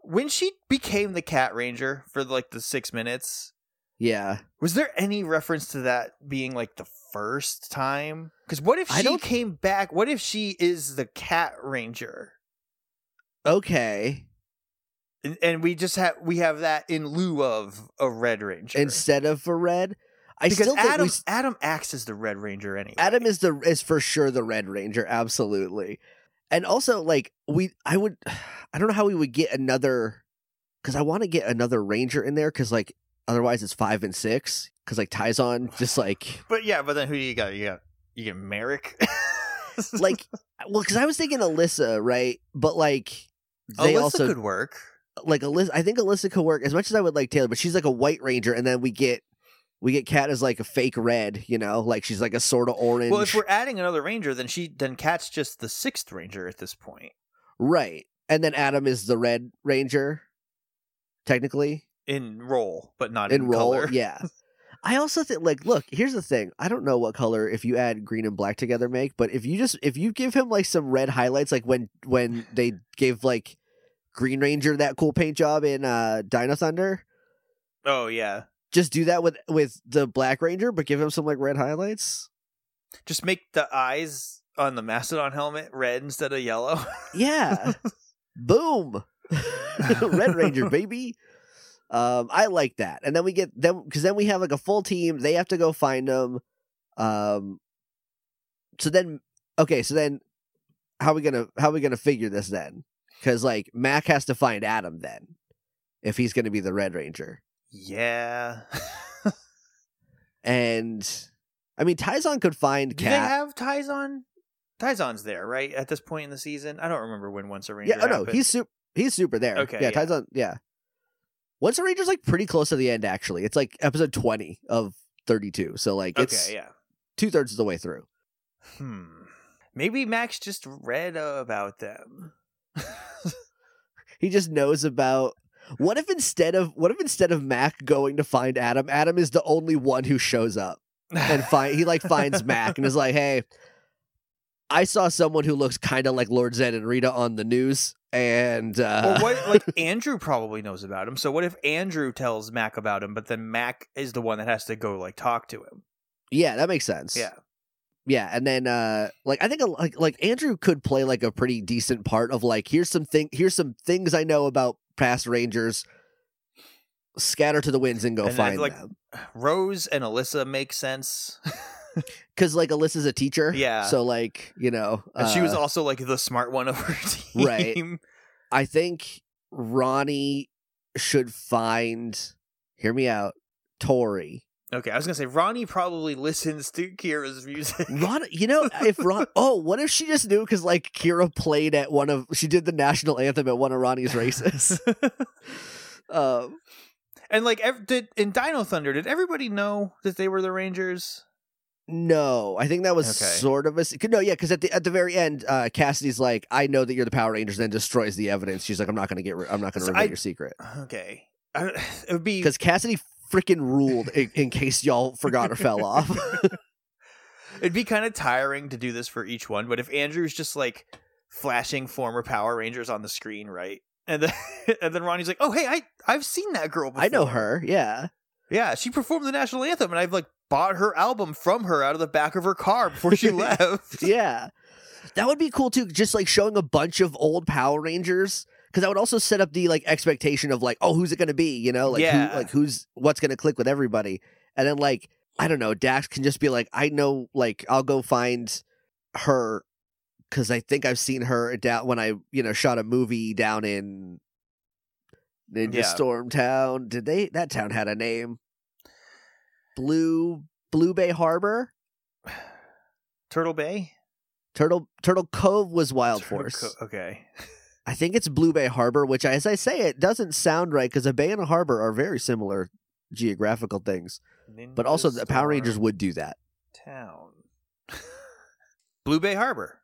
when she became the cat ranger for like the six minutes, Yeah, was there any reference to that being like the first time? Because what if I she don't- came back? What if she is the cat ranger? okay. And, and we just have we have that in lieu of a red ranger Instead of for red, I because still think Adam we, Adam acts as the red ranger anyway. Adam is the is for sure the Red Ranger, absolutely. And also, like we, I would, I don't know how we would get another, because I want to get another Ranger in there, because like otherwise it's five and six, because like Tyzonn just like But yeah, but then who do you got? You got you get Merrick. like well, because I was thinking Alyssa, right? But like they Alyssa also could work. Like Alyssa. I think Alyssa could work as much as I would like Taylor, but she's like a White Ranger, and then we get. We get Cat as like a fake red, you know, like she's like a sort of orange. Well, if we're adding another ranger, then she then Cat's just the sixth ranger at this point Right. And then Adam is the Red Ranger, technically, in role, but not in, in role. color. Yeah. I also think like look, here's the thing. I don't know what color if you add green and black together make, but if you just if you give him like some red highlights like when when they gave like Green Ranger that cool paint job in uh Dino Thunder, Oh yeah. just do that with with the Black Ranger but give him some like red highlights. Just make the eyes on the Mastodon helmet red instead of yellow. Yeah. Boom. Red Ranger, baby. Um, I like that. And then we get them because then we have like a full team. They have to go find them. Um, so then, okay, so then, how we gonna how are we gonna figure this then? Because like Mack has to find Adam then, if he's gonna be the Red Ranger. yeah. And I mean, Tyzonn could find Do they have Tyzonn? Tyzonn's there, right? At this point in the season, I don't remember when Once a Ranger. yeah, oh no, he's super. He's super there. Okay, yeah, yeah. Tyzonn. Yeah. Once a Ranger's like pretty close to the end. Actually, it's like episode twenty of thirty-two. So like it's okay. Yeah. two thirds of the way through. Hmm. Maybe Max just read about them. He just knows about. What if instead of what if instead of Mack going to find Adam, Adam is the only one who shows up and find he like finds Mack and is like, "Hey, I saw someone who looks kind of like Lord Zedd and Rita on the news, and uh, or what? Like Andrew probably knows about him. So what if Andrew tells Mack about him, but then Mack is the one that has to go like talk to him? yeah, that makes sense. Yeah. Yeah, and then uh like I think like like Andrew could play like a pretty decent part of like here's some thing here's some things I know about past Rangers. Scatter to the winds and go And find like- them. Rose and Alyssa make sense. Because like Alyssa's a teacher, Yeah. So like you know, and she was uh, also like the smart one of her team. Right. I think Ronnie should find. Hear me out, Tori. Okay, I was gonna say Ronnie probably listens to Kira's music. Ron, you know, if Ron, oh, what if she just knew because like Kira played at one of, she did the national anthem at one of Ronnie's races. um, and like, ev- did in Dino Thunder, did everybody know that they were the Rangers? No, I think that was Okay. sort of a no, yeah, because at the at the very end, uh, Cassidy's like, "I know that you're the Power Rangers," then destroys the evidence. She's like, "I'm not going to get, ri- I'm not to So reveal I- your secret," Okay, I, it would be because Cassidy freaking ruled. In, in case y'all forgot or fell off, It'd be kind of tiring to do this for each one, but if Andrew's just like flashing former Power Rangers on the screen, right? And then and then Ronnie's like, "Oh, hey, I I've seen that girl before. I know her. Yeah, Yeah, she performed the national anthem, and I've like bought her album from her out of the back of her car before she left. yeah. That would be cool too, just like showing a bunch of old Power Rangers. Because that would also set up the like expectation of like, oh, who's it gonna be? You know, like Yeah. who, like who's what's gonna click with everybody, and then like I don't know, Dax can just be like, I know, like I'll go find her because I think I've seen her down when I you know shot a movie down in Ninja Yeah. Storm Town. Did they that town had a name? Blue Blue Bay Harbor. Turtle Bay? Turtle Turtle Cove was Wild Turtle Force. Co- okay. I think it's Blue Bay Harbor, which, as I say, it doesn't sound right because a bay and a harbor are very similar geographical things. But also, the Power Rangers would do that. Town. Blue Bay Harbor.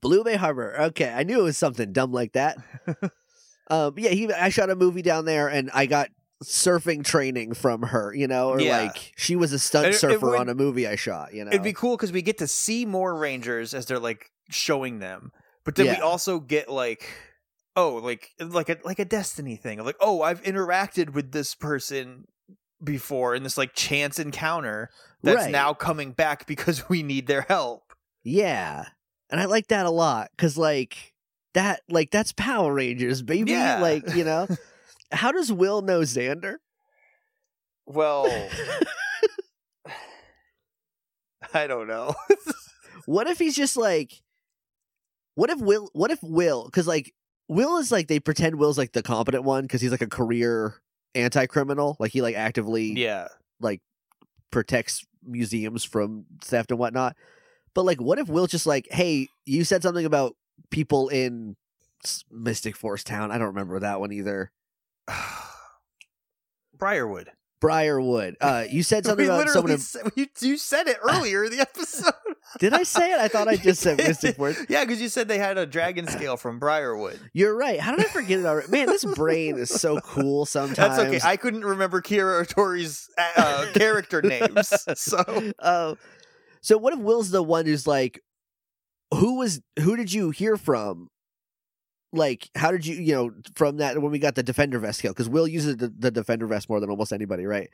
Blue Bay Harbor. Okay, I knew it was something dumb like that. um, yeah, he. I shot a movie down there, and I got surfing training from her. You know, or Yeah. like she was a stunt it- it surfer would- on a movie I shot. You know, It'd be cool because we get to see more Rangers as they're like showing them, but then we also get like, oh, like like a like a Destiny thing like, oh, I've interacted with this person before in this like chance encounter that's Right. now coming back because we need their help. Yeah. And I like that a lot cuz like that like that's Power Rangers, baby. Yeah. Like, you know. How does Will know Xander? Well, I don't know. what if he's just like what if Will what if Will cuz like Will is like they pretend Will's like the competent one cuz he's like a career anti-criminal, like he like actively yeah, like protects museums from theft and whatnot. But like, what if Will just like, hey, you said something about people in Mystic Forest Town. I don't remember that one either. Briarwood. Briarwood. Uh, you said something we about someone. said, you, you said it earlier in the episode. did I say it? I thought I just said. Mystic Forest. Yeah, because you said they had a dragon scale from Briarwood. You're right. How did I forget it already? Man, this brain is so cool sometimes. That's okay. I couldn't remember Kira Tori's uh, character names, so uh, so what if Will's the one who's like, who was who did you hear from? Like, how did you you know from that when we got the defender vest kill? Because Will uses the, the defender vest more than almost anybody, right?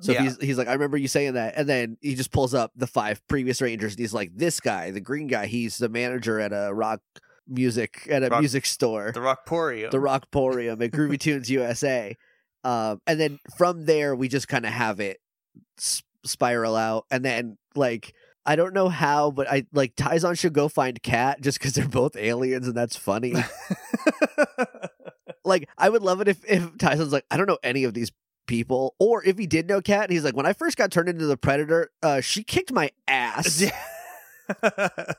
So Yeah. he's he's like, I remember you saying that, and then he just pulls up the five previous Rangers, and he's like, this guy, the green guy, he's the manager at a rock music at a Rock- music store the Rockporium. the Rockporium at Groovy Tunes USA. Um, and then from there, we just kind of have it s- spiral out. And then, like, I don't know how, but I like Tyzonn should go find Cat just because they're both aliens and that's funny. like, I would love it if, if Tyzonn's like, I don't know any of these people. Or if he did know Cat and he's like, when I first got turned into the Predator, uh, she kicked my ass.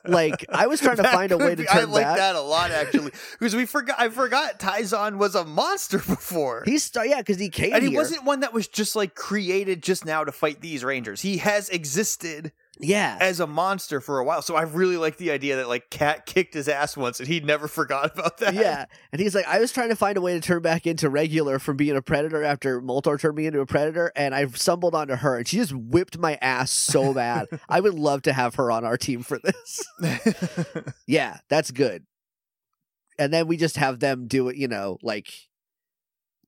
Like, I was trying to That find a way could to be- I like back. that a lot actually because we forgot. I forgot Tyzonn was a monster before. He's, st- yeah, because he came and he here. wasn't one that was just like created just now to fight these rangers. He has existed yeah. as a monster for a while. So I really like the idea that like Cat kicked his ass once and he never forgot about that. Yeah, and he's like, I was trying to find a way to turn back into regular from being a predator after Moltor turned me into a predator, and I stumbled onto her, and she just whipped my ass so bad. I would love to have her on our team for this. yeah, that's good. And then we just have them do it, you know, like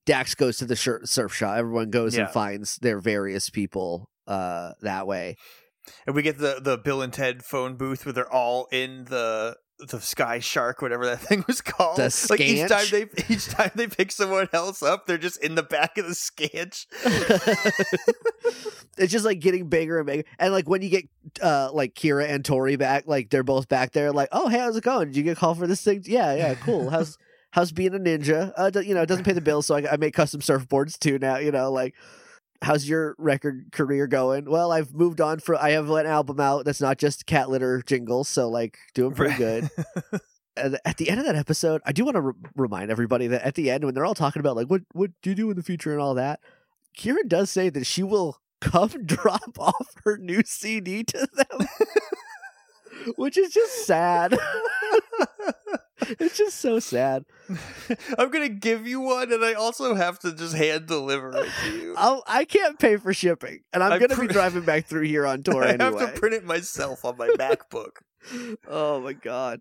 Dax goes to the surf shop. Everyone goes Yeah. and finds their various people uh, that way. And we get the the Bill and Ted phone booth where they're all in the the Sky Shark, whatever that thing was called. The like each time they each time they pick someone else up, they're just in the back of the scanch. it's just like getting bigger and bigger. And like when you get uh like Kira and Tori back, like they're both back there, like, oh hey, how's it going? Did you get called for this thing? Yeah, yeah, cool. How's how's being a ninja? Uh, you know, it doesn't pay the bills, so I, I make custom surfboards too now. You know, like. How's your record career going? Well, I've moved on for I have an album out that's not just cat litter jingles, so like doing pretty good. And at the end of that episode, I do want to re- remind everybody that at the end, when they're all talking about like what what do you do in the future and all that, Kira does say that she will come drop off her new CD to them, which is just sad. it's just so sad. I'm gonna give you one, and I also have to just hand deliver it to you. I'll, I can't pay for shipping, and I'm I gonna pr- be driving back through here on tour anyway. I anyway. have to print it myself on my MacBook. oh my god.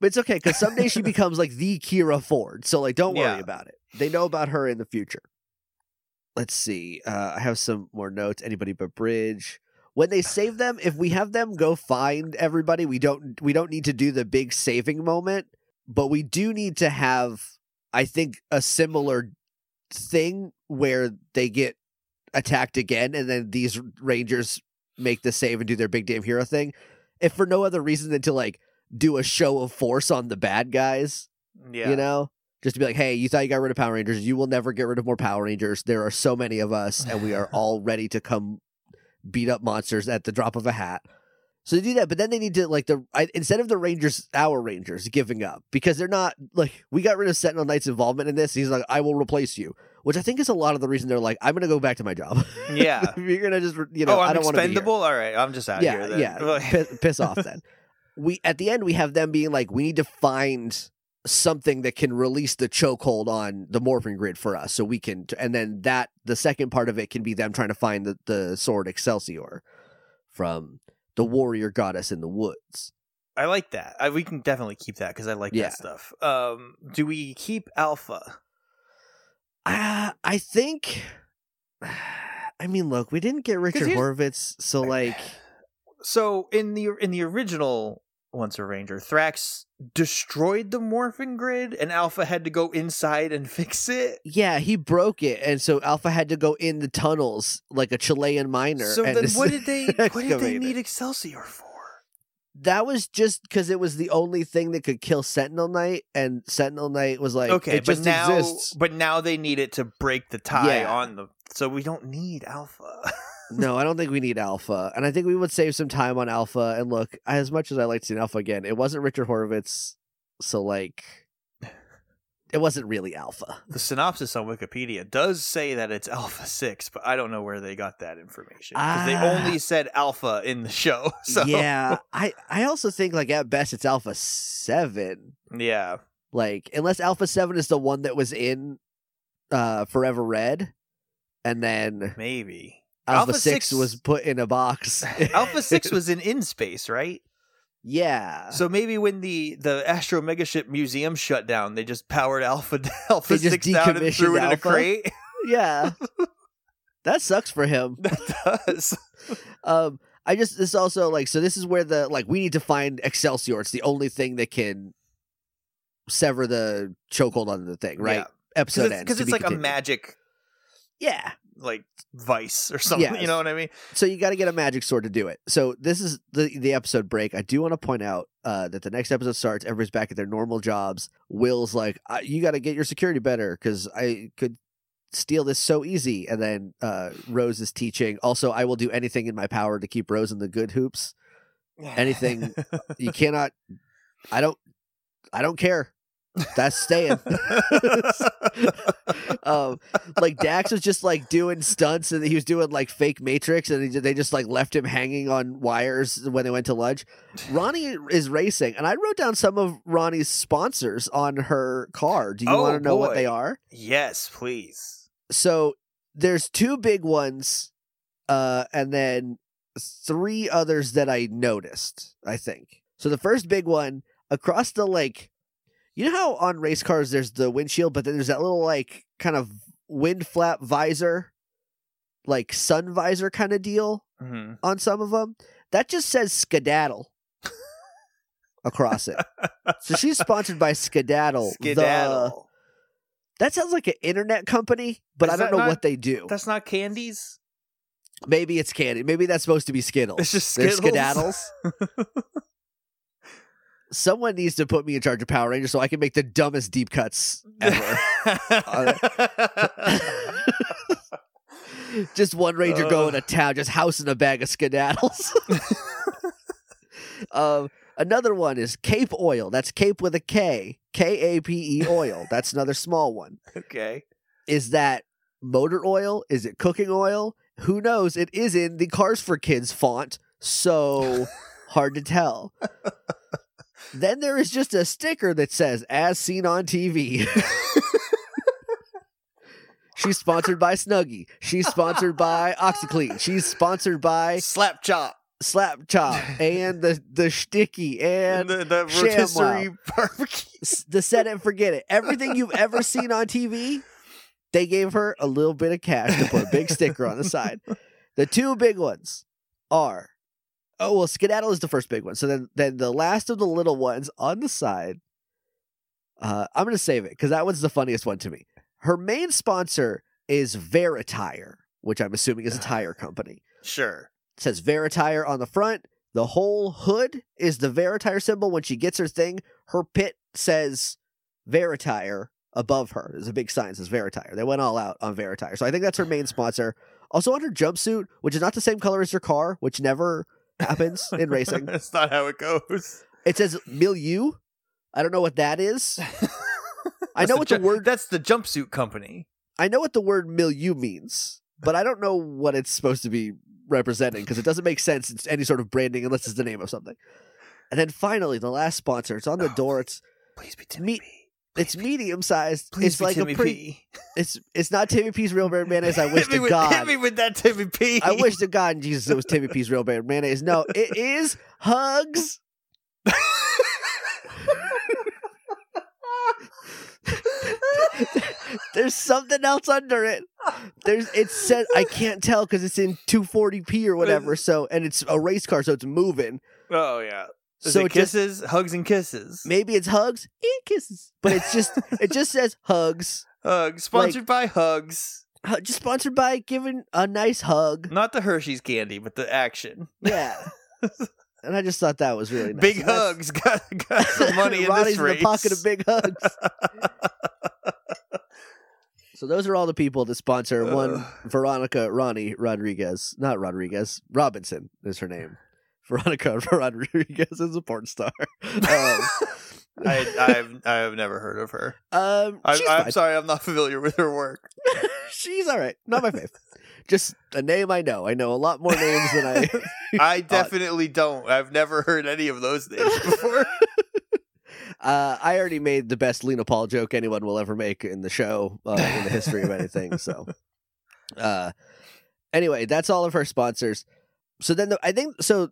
But it's okay because someday she becomes like the Kira Ford. So like don't worry Yeah. about it. They know about her in the future. Let's see. Uh, I have some more notes. Anybody but Bridge. when they save them, if we have them go find everybody, we don't we don't need to do the big saving moment, but we do need to have I think a similar thing where they get attacked again and then these rangers make the save and do their big damn hero thing. If for no other reason than to like do a show of force on the bad guys, Yeah. you know? Just to be like, hey, you thought you got rid of Power Rangers. You will never get rid of more Power Rangers. There are so many of us, and we are all ready to come beat up monsters at the drop of a hat. So they do that, but then they need to like the I, instead of the Rangers, our Rangers giving up because they're not like we got rid of Sentinel Knight's involvement in this. He's like, I will replace you, which I think is a lot of the reason they're like, I'm gonna go back to my job. Yeah. you're gonna just you know oh, I I'm don't want to expendable. All right, I'm just out yeah, here. Yeah. Like- piss, piss off then. We at the end we have them being like, we need to find something that can release the chokehold on the morphing grid for us, so we can. And then that the second part of it can be them trying to find the the sword Excelsior from the warrior goddess in the woods. I like that. I, we can definitely keep that because I like Yeah. that stuff. Um, do we keep Alpha? Uh, I think. I mean, look, we didn't get Richard Horvitz, so like, So in the in the original Once a Ranger, Thrax destroyed the morphing grid, and Alpha had to go inside and fix it. yeah, he broke it, and so Alpha had to go in the tunnels like a Chilean miner. So and then, what did they what did they need Excelsior for? that was just because it was the only thing that could kill Sentinel Knight, and Sentinel Knight was like, okay, it just but now exists. but now they need it to break the tie Yeah. on the. So we don't need Alpha. No, I don't think we need Alpha, and I think we would save some time on Alpha. And look, as much as I like seeing Alpha again, it wasn't Richard Horvitz, so like, it wasn't really Alpha. the synopsis on Wikipedia does say that it's Alpha Six, but I don't know where they got that information because they Ah. only said Alpha in the show. So Yeah, I I also think like at best it's Alpha Seven. yeah. Like unless Alpha Seven is the one that was in uh Forever Red, and then Maybe Alpha, Alpha Six, Six- was put in a box. Alpha Six was in in space, right? yeah. So maybe when the the Astro Megaship Museum shut down, they just powered Alpha Alpha Six down and threw it in a crate. yeah. that sucks for him. that does. Um I just this also like so this is where the like we need to find Excelsior. It's the only thing that can sever the chokehold on the thing, right? Episode ends Because it's be like a magic Yeah. Like vice or something. Yes. You know what I mean? So you got to get a magic sword to do it. So this is the the episode break. I do want to point out uh, that the next episode starts. Everybody's back at their normal jobs. Will's like, "You got to get your security better because I could steal this so easy." And then uh, Rose is teaching. Also, I will do anything in my power to keep Rose in the good hoops. Anything- You cannot. I don't. I don't care. That's staying. um, like Dax was just like doing stunts, and he was doing like fake Matrix, and he, they just like left him hanging on wires when they went to lunch. Ronnie is racing, and I wrote down some of Ronnie's sponsors on her car. Do you Oh, want to know what they are? yes, please. So there's two big ones, uh, and then three others that I noticed. I think so. The first big one across the like, you know how on race cars there's the windshield, but then there's that little like kind of wind flap visor, like sun visor kind of deal hmm on some of them. That just says skedaddle across it. So she's sponsored by Skedaddle. the- Skedaddle. that sounds like an internet company, but Is I don't know not- what they do. That's not candies. Maybe it's candy. Maybe that's supposed to be Skittles. It's just They're Skittles. Skedaddles. Someone needs to put me in charge of Power Rangers so I can make the dumbest deep cuts ever. just one ranger Ugh. going to town, just housing a bag of skedaddles. um, another one is Cape Oil. That's Cape with a K. K A P E oil. That's another small one. okay. Is that motor oil? Is it cooking oil? Who knows? It is in the Cars for Kids font, so hard to tell. Then there is just a sticker that says "As seen on TV." She's sponsored by Snuggie. She's sponsored by OxiClean. She's sponsored by Slap chop Slap Chop and the the Sticky and and the, the rotisserie barbecue. the set it and forget it. Everything you've ever seen on TV, they gave her a little bit of cash to put a big sticker on the side. The two big ones are oh well, Skedaddle is the first big one. So then then the last of the little ones on the side. Uh, I'm gonna save it because that one's the funniest one to me. Her main sponsor is Veritire, which I'm assuming is a tire company. Sure. It says Veritire on the front. The whole hood is the Veritire symbol. When she gets her thing, her pit says Veritire above her. There's a big sign that says Veritire. They went all out on Veritire. So I think that's her main sponsor. Also on her jumpsuit, which is not the same color as her car, which never happens in racing. That's not how it goes. It says Milieu. I don't know what that is. I know what the ju- word That's the jumpsuit company. I know what the word milieu means, but I don't know what it's supposed to be representing because it doesn't make sense. It's any sort of branding unless it's the name of something. And then finally, the last sponsor. It's on the Oh, door. It's Please be Timmy Me- P. it's medium sized. It's like Timmy a pretty. P. It's it's not Timmy P's real brand mayonnaise. I wish to with, God. Hit me with that Timmy P. I wish to God and Jesus it was Timmy P's real brand mayonnaise. No, it is Hugs. There's something else under it. There's it said I can't tell because it's in 240p or whatever. So and it's a race car, so it's moving. Oh yeah. Is so it it just kisses, hugs, and kisses? maybe it's hugs and kisses, but it's just it just says hugs. Hugs, sponsored by Hugs. Just sponsored by giving a nice hug. Not the Hershey's candy, but the action. Yeah. and I just thought that was really nice. Big And Hugs got, got some money in Ronnie's this race. in the pocket of big hugs. So those are all the people that sponsor one Veronica Ronnie Rodriguez. Not Rodriguez. Robinson is her name. Veronica Rodriguez is a porn star. Um, I, I've I've never heard of her. um, I, I'm sorry, I'm not familiar with her work. she's all right. Not my fave. Just a name I know. I know a lot more names than I. I definitely don't. I've never heard any of those names before. Uh, I already made the best Lena Paul joke anyone will ever make in the show uh, in the history of anything. So, uh, anyway, that's all of her sponsors. So then the, I think so.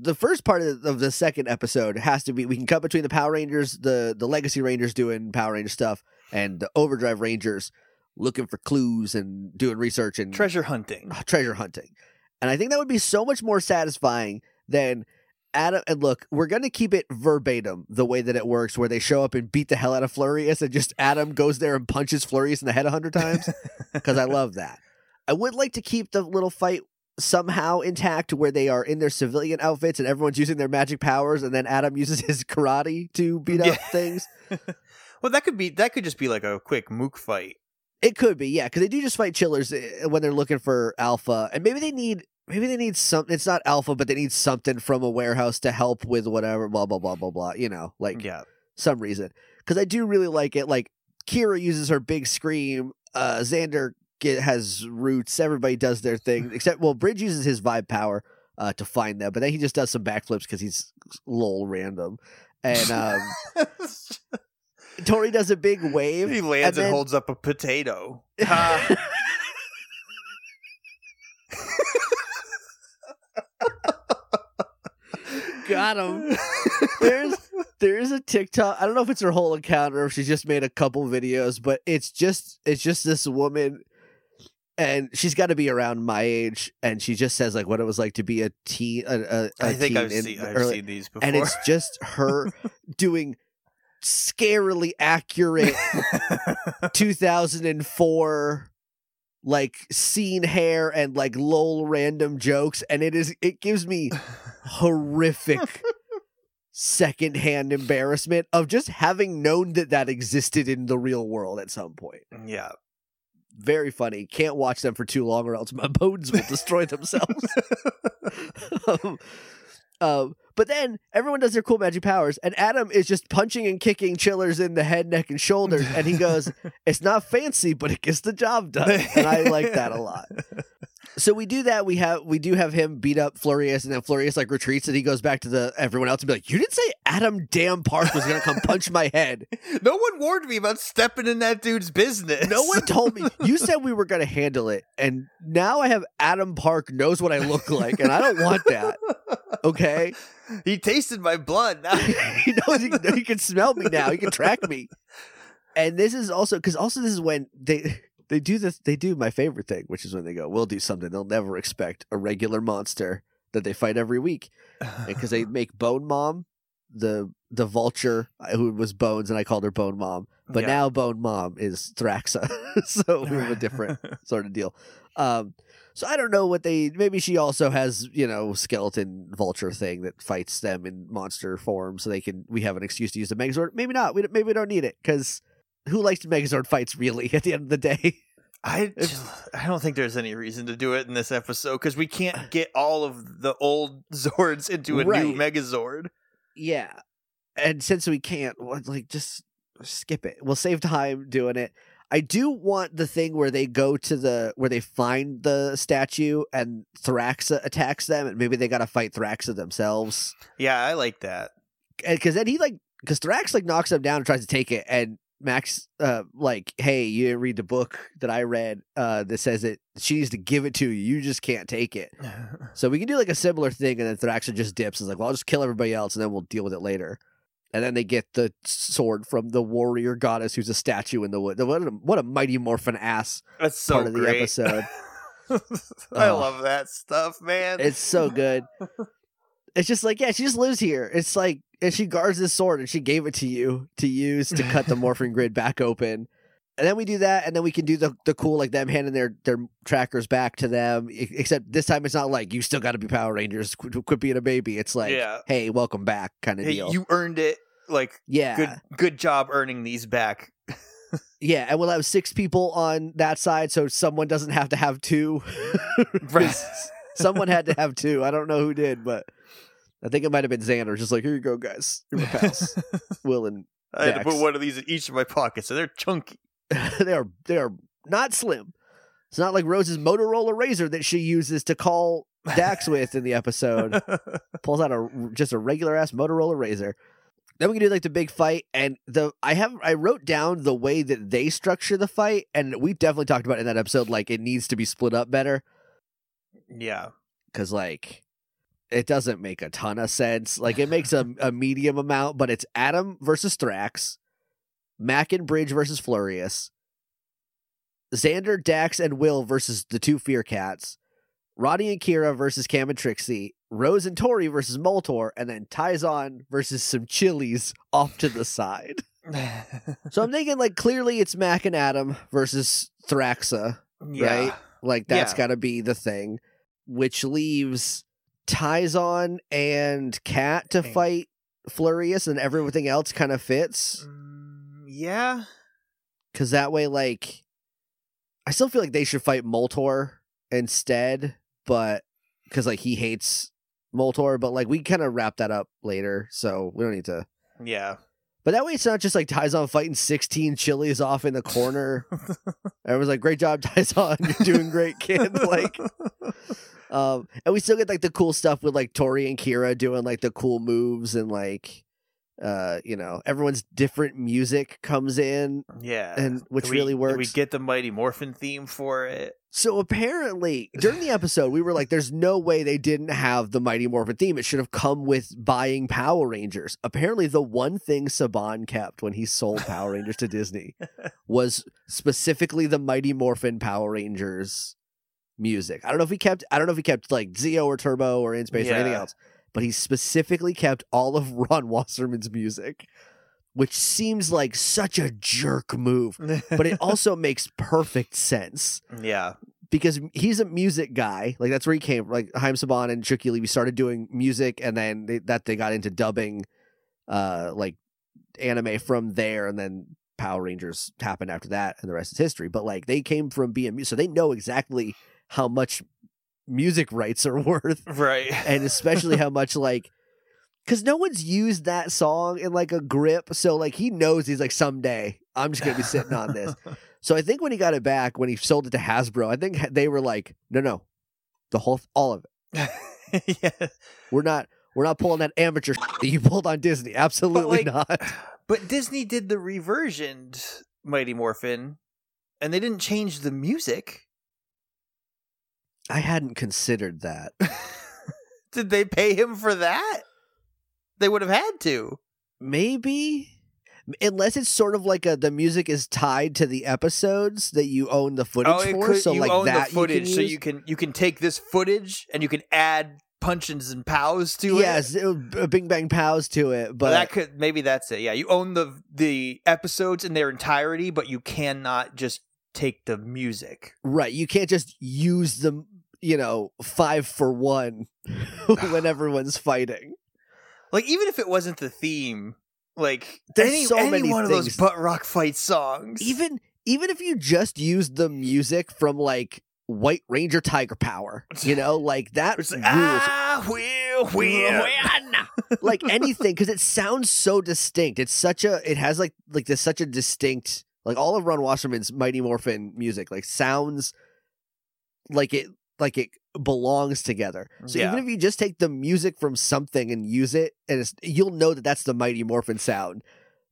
The first part of, of the second episode has to be we can cut between the Power Rangers, the the Legacy Rangers doing Power Ranger stuff, and the Overdrive Rangers looking for clues and doing research and Treasure hunting. uh, treasure hunting. And I think that would be so much more satisfying than Adam. And look, we're going to keep it verbatim the way that it works, where they show up and beat the hell out of Flurious, and just Adam goes there and punches Flurious in the head a hundred times because I love that. I would like to keep the little fight somehow intact where they are in their civilian outfits and everyone's using their magic powers and then Adam uses his karate to beat up Yeah. things. well, that could be that could just be like a quick mook fight. It could be, yeah, because they do just fight chillers eh, when they're looking for alpha, and maybe they need maybe they need some. It's not alpha, but they need something from a warehouse to help with whatever. Blah blah blah blah blah. You know, like Yeah. some reason. Because I do really like it. Like Kira uses her big scream. Uh, Xander get, has roots. Everybody does their thing, except well, Bridge uses his vibe power uh, to find them, but then he just does some backflips because he's lol random. And um, Tori does a big wave. he lands and, then- holds up a potato. Ha. Got him. There's there's a TikTok. I don't know if it's her whole account or if she's just made a couple videos, but it's just it's just this woman and she's got to be around my age and she just says like what it was like to be a teen a, a, a I think I've seen I've early- seen these before. and it's just her doing scarily accurate 2004 like scene hair and like lol random jokes and it is it gives me horrific secondhand embarrassment of just having known that that existed in the real world at some point yeah. Very funny. Can't watch them for too long or else my bones will destroy themselves. Um, um, but then everyone does their cool magic powers, and Adam is just punching and kicking chillers in the head, neck, and shoulders. And he goes, It's not fancy, but it gets the job done. And I like that a lot. So we do that. We have we do have him beat up Flurious, and then Flurious like retreats, and he goes back to the everyone else and be like, "You didn't say Adam Damn Park was gonna come punch my head. No one warned me about stepping in that dude's business. No one told me. You said we were gonna handle it, and now I have Adam Park knows what I look like, and I don't want that. Okay, he tasted my blood. Now he knows he, he can smell me now. He can track me. And this is also because also this is when they they do this. They do my favorite thing, which is when they go, "We'll do something they'll never expect: a regular monster." that they fight every week because they make Bone Mom the the vulture uh, who was Bones and I called her Bone Mom, but Yeah. now Bone Mom is Thraxa, so we have a different sort of deal. Um, so I don't know what they. Maybe she also has you know skeleton vulture thing that fights them in monster form, so they can. We have an excuse to use the Megazord. Maybe not. We maybe we don't need it because who likes Megazord fights really? At the end of the day, I just, I don't think there's any reason to do it in this episode because we can't uh. get all of the old Zords into a new Megazord. yeah. And since we can't, like just skip it. We'll save time doing it. I do want the thing where they go to the where they find the statue and Thraxa attacks them, and maybe they got to fight Thraxa themselves. Yeah, I like that. because then he like because Thrax like knocks him down and tries to take it, and Max uh like, hey, you didn't read the book that I read uh that says that she needs to give it to you. You just can't take it. So we can do like a similar thing, and then Thraxa just dips and is like, well, I'll just kill everybody else, and then we'll deal with it later. And then they get the sword from the warrior goddess, who's a statue in the wood. What a, what a mighty morphin ass That's so part of the episode. I Oh. love that stuff, man. It's so good. It's just like, yeah, she just lives here. It's like, and she guards this sword and she gave it to you to use to cut the morphing grid back open. And then we do that, and then we can do the the cool like them handing their their trackers back to them. Except this time it's not like you still got to be Power Rangers, quit, quit being a baby. It's like, Yeah. hey, welcome back, kind of Hey, deal. you earned it. Like yeah, good, good job earning these back. yeah, and we'll have six people on that side, so someone doesn't have to have two. Right. someone had to have two. I don't know who did, but I think it might have been Xander. Just like, here you go, guys. You're my pals. Will and I had to put one of these in each of my pockets, so they're chunky. they are they are not slim. It's not like Rose's Motorola razor that she uses to call Dax with in the episode. Pulls out a just a regular ass Motorola razor. Then we can do like the big fight, and the I have I wrote down the way that they structure the fight, and we definitely talked about in that episode. Like it needs to be split up better yeah. because like it doesn't make a ton of sense. Like it makes a, a medium amount, but it's Adam versus Thrax, Mack and Bridge versus Flurious, Xander, Dax, and Will versus the two Fear Cats, Roddy and Kira versus Cam and Trixie, Rose and Tori versus Moltor, and then Tyzonn versus some chillers off to the side. So I'm thinking like clearly it's Mack and Adam versus Thraxa. yeah. Right? Like that's Yeah. got to be the thing, which leaves Tyzonn and Cat to fight Flurious, and everything else kind of fits Mm, yeah. because that way, like, I still feel like they should fight Moltor instead, but because like he hates Moltor, but like we kind of wrap that up later, so we don't need to. Yeah. But that way, it's not just like Tyzonn fighting 16 chillers off in the corner. Everyone's like, "Great job, Tyzonn! You're doing great, kid!" like. Um, and we still get like the cool stuff with like Tori and Kira doing like the cool moves and like, uh, you know, everyone's different music comes in, yeah. and which we- really works. We get the Mighty Morphin theme for it. So apparently, during the episode, we were like, "There's no way they didn't have the Mighty Morphin theme. It should have come with buying Power Rangers." Apparently, the one thing Saban kept when he sold Power Rangers to Disney was specifically the Mighty Morphin Power Rangers music. I don't know if he kept. I don't know if he kept like Zeo or Turbo or In Space or anything else, but he specifically kept all of Ron Wasserman's music, which seems like such a jerk move, but it also makes perfect sense yeah. because he's a music guy. Like that's where he came. Like Haim Saban and Shuki Levy started doing music, and then they, that they got into dubbing, uh, like anime from there, and then Power Rangers happened after that, and the rest is history. But like they came from being so they know exactly how much music rights are worth, Right. and especially how much like. Cause no one's used that song in like a grip, so like he knows he's like someday I'm just gonna be sitting on this. So I think when he got it back, when he sold it to Hasbro, I think they were like, no, no, the whole, all of it. yeah. We're not, we're not pulling that amateur that you pulled on Disney. Absolutely like- not. But Disney did the reversioned Mighty Morphin, and they didn't change the music. I hadn't considered that. Did they pay him for that? They would have had to. Maybe, unless it's sort of like a the music is tied to the episodes that you own the footage oh, for. could, so you like own that the footage, you so you can you can take this footage and you can add punches and pows to it. yes, it was a Bing Bang Pows to it, But but that could maybe that's it. Yeah, you own the the episodes in their entirety, but you cannot just take the music. right, you can't just use the You know, five for one when everyone's fighting. Like even if it wasn't the theme, like There's any, so any many one of things. those butt rock fight songs. Even even if you just used the music from like White Ranger Tiger Power, you know, like that it's rules. like, ah, will win. like anything because it sounds so distinct. It's such a it has like like this such a distinct like all of Ron Wasserman's Mighty Morphin music like sounds like it like it belongs together. So Yeah. even if you just take the music from something and use it, and it's, you'll know that that's the Mighty Morphin sound.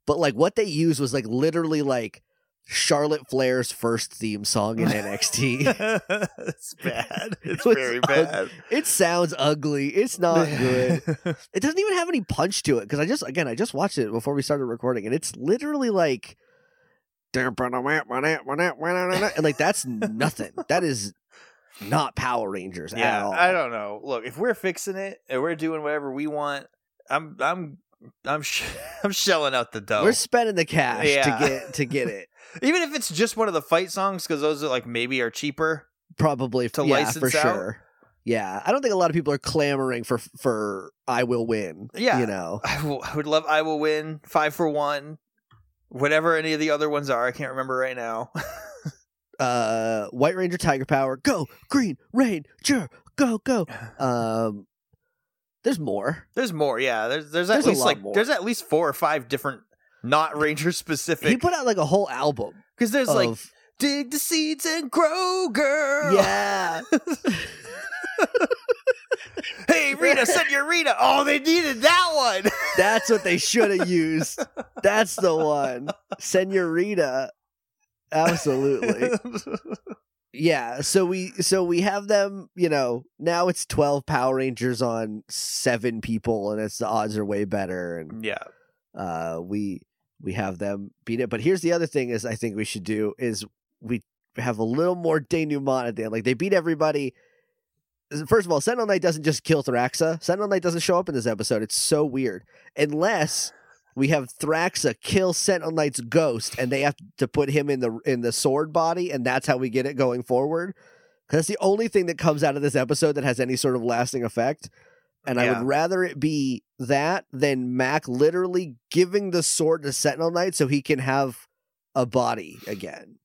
But like what they used was like literally like Charlotte Flair's first theme song in NXT. it's bad. It's was very bad. it sounds ugly. It's not good. It doesn't even have any punch to it because I just again I just watched it before we started recording and it's literally like and like that's nothing. That is not Power Rangers at all. I don't know. Look, if we're fixing it and we're doing whatever we want, I'm I'm I'm sh- I'm shelling out the dough. We're spending the cash Yeah. to get to get it. Even if it's just one of the fight songs, because those are like maybe are cheaper. Probably To yeah, license for out? sure. Yeah, I don't think a lot of people are clamoring for for I will win. Yeah. you know. I, will, I would love. I will win five for one. Whatever any of the other ones are, I can't remember right now. uh White Ranger Tiger Power, go Green Ranger, go go. Um, there's more. there's more. Yeah, there's there's at There's least like more. there's at least four or five different not Ranger specific. He put out like a whole album Because there's like dig the seeds and grow, girl. yeah, hey Rita, Senorita. Oh, they needed that one. that's what they should have used. That's the one, Senorita. Absolutely, yeah. So we so we have them. You know, now it's twelve Power Rangers on seven people, and it's the odds are way better. And yeah. uh we we have them beat it but here's the other thing is i think we should do is we have a little more denouement at the end like they beat everybody first of all sentinel knight doesn't just kill thraxa sentinel knight doesn't show up in this episode it's so weird unless we have thraxa kill sentinel knight's ghost and they have to put him in the in the sword body and that's how we get it going forward because that's the only thing that comes out of this episode that has any sort of lasting effect and I would rather it be that than Mack literally giving the sword to Sentinel Knight so he can have a body again.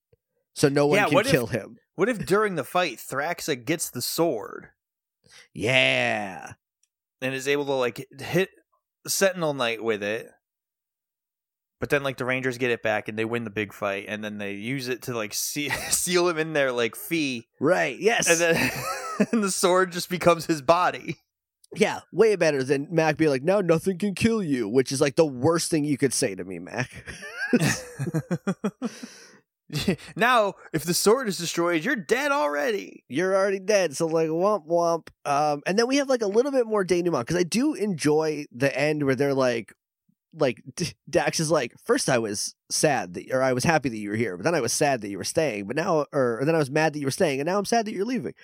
So no one Yeah, can what if- kill him. What if during the fight Thraxa gets the sword Yeah. and is able to like hit Sentinel Knight with it? But then, like the Rangers get it back and they win the big fight, and then they use it to like see- seal him in there like fee, Right. Yes. and then and the sword just becomes his body. yeah. Way better than Mack being like, now nothing can kill you, which is like the worst thing you could say to me, Mack. now, if the sword is destroyed, you're dead already. You're already dead. So like womp womp. Um, and then we have like a little bit more denouement because I do enjoy the end where they're like, like D- Dax is like, first I was sad that, or I was happy that you were here, but then I was sad that you were staying, but now, or, or then I was mad that you were staying, and now I'm sad that you're leaving.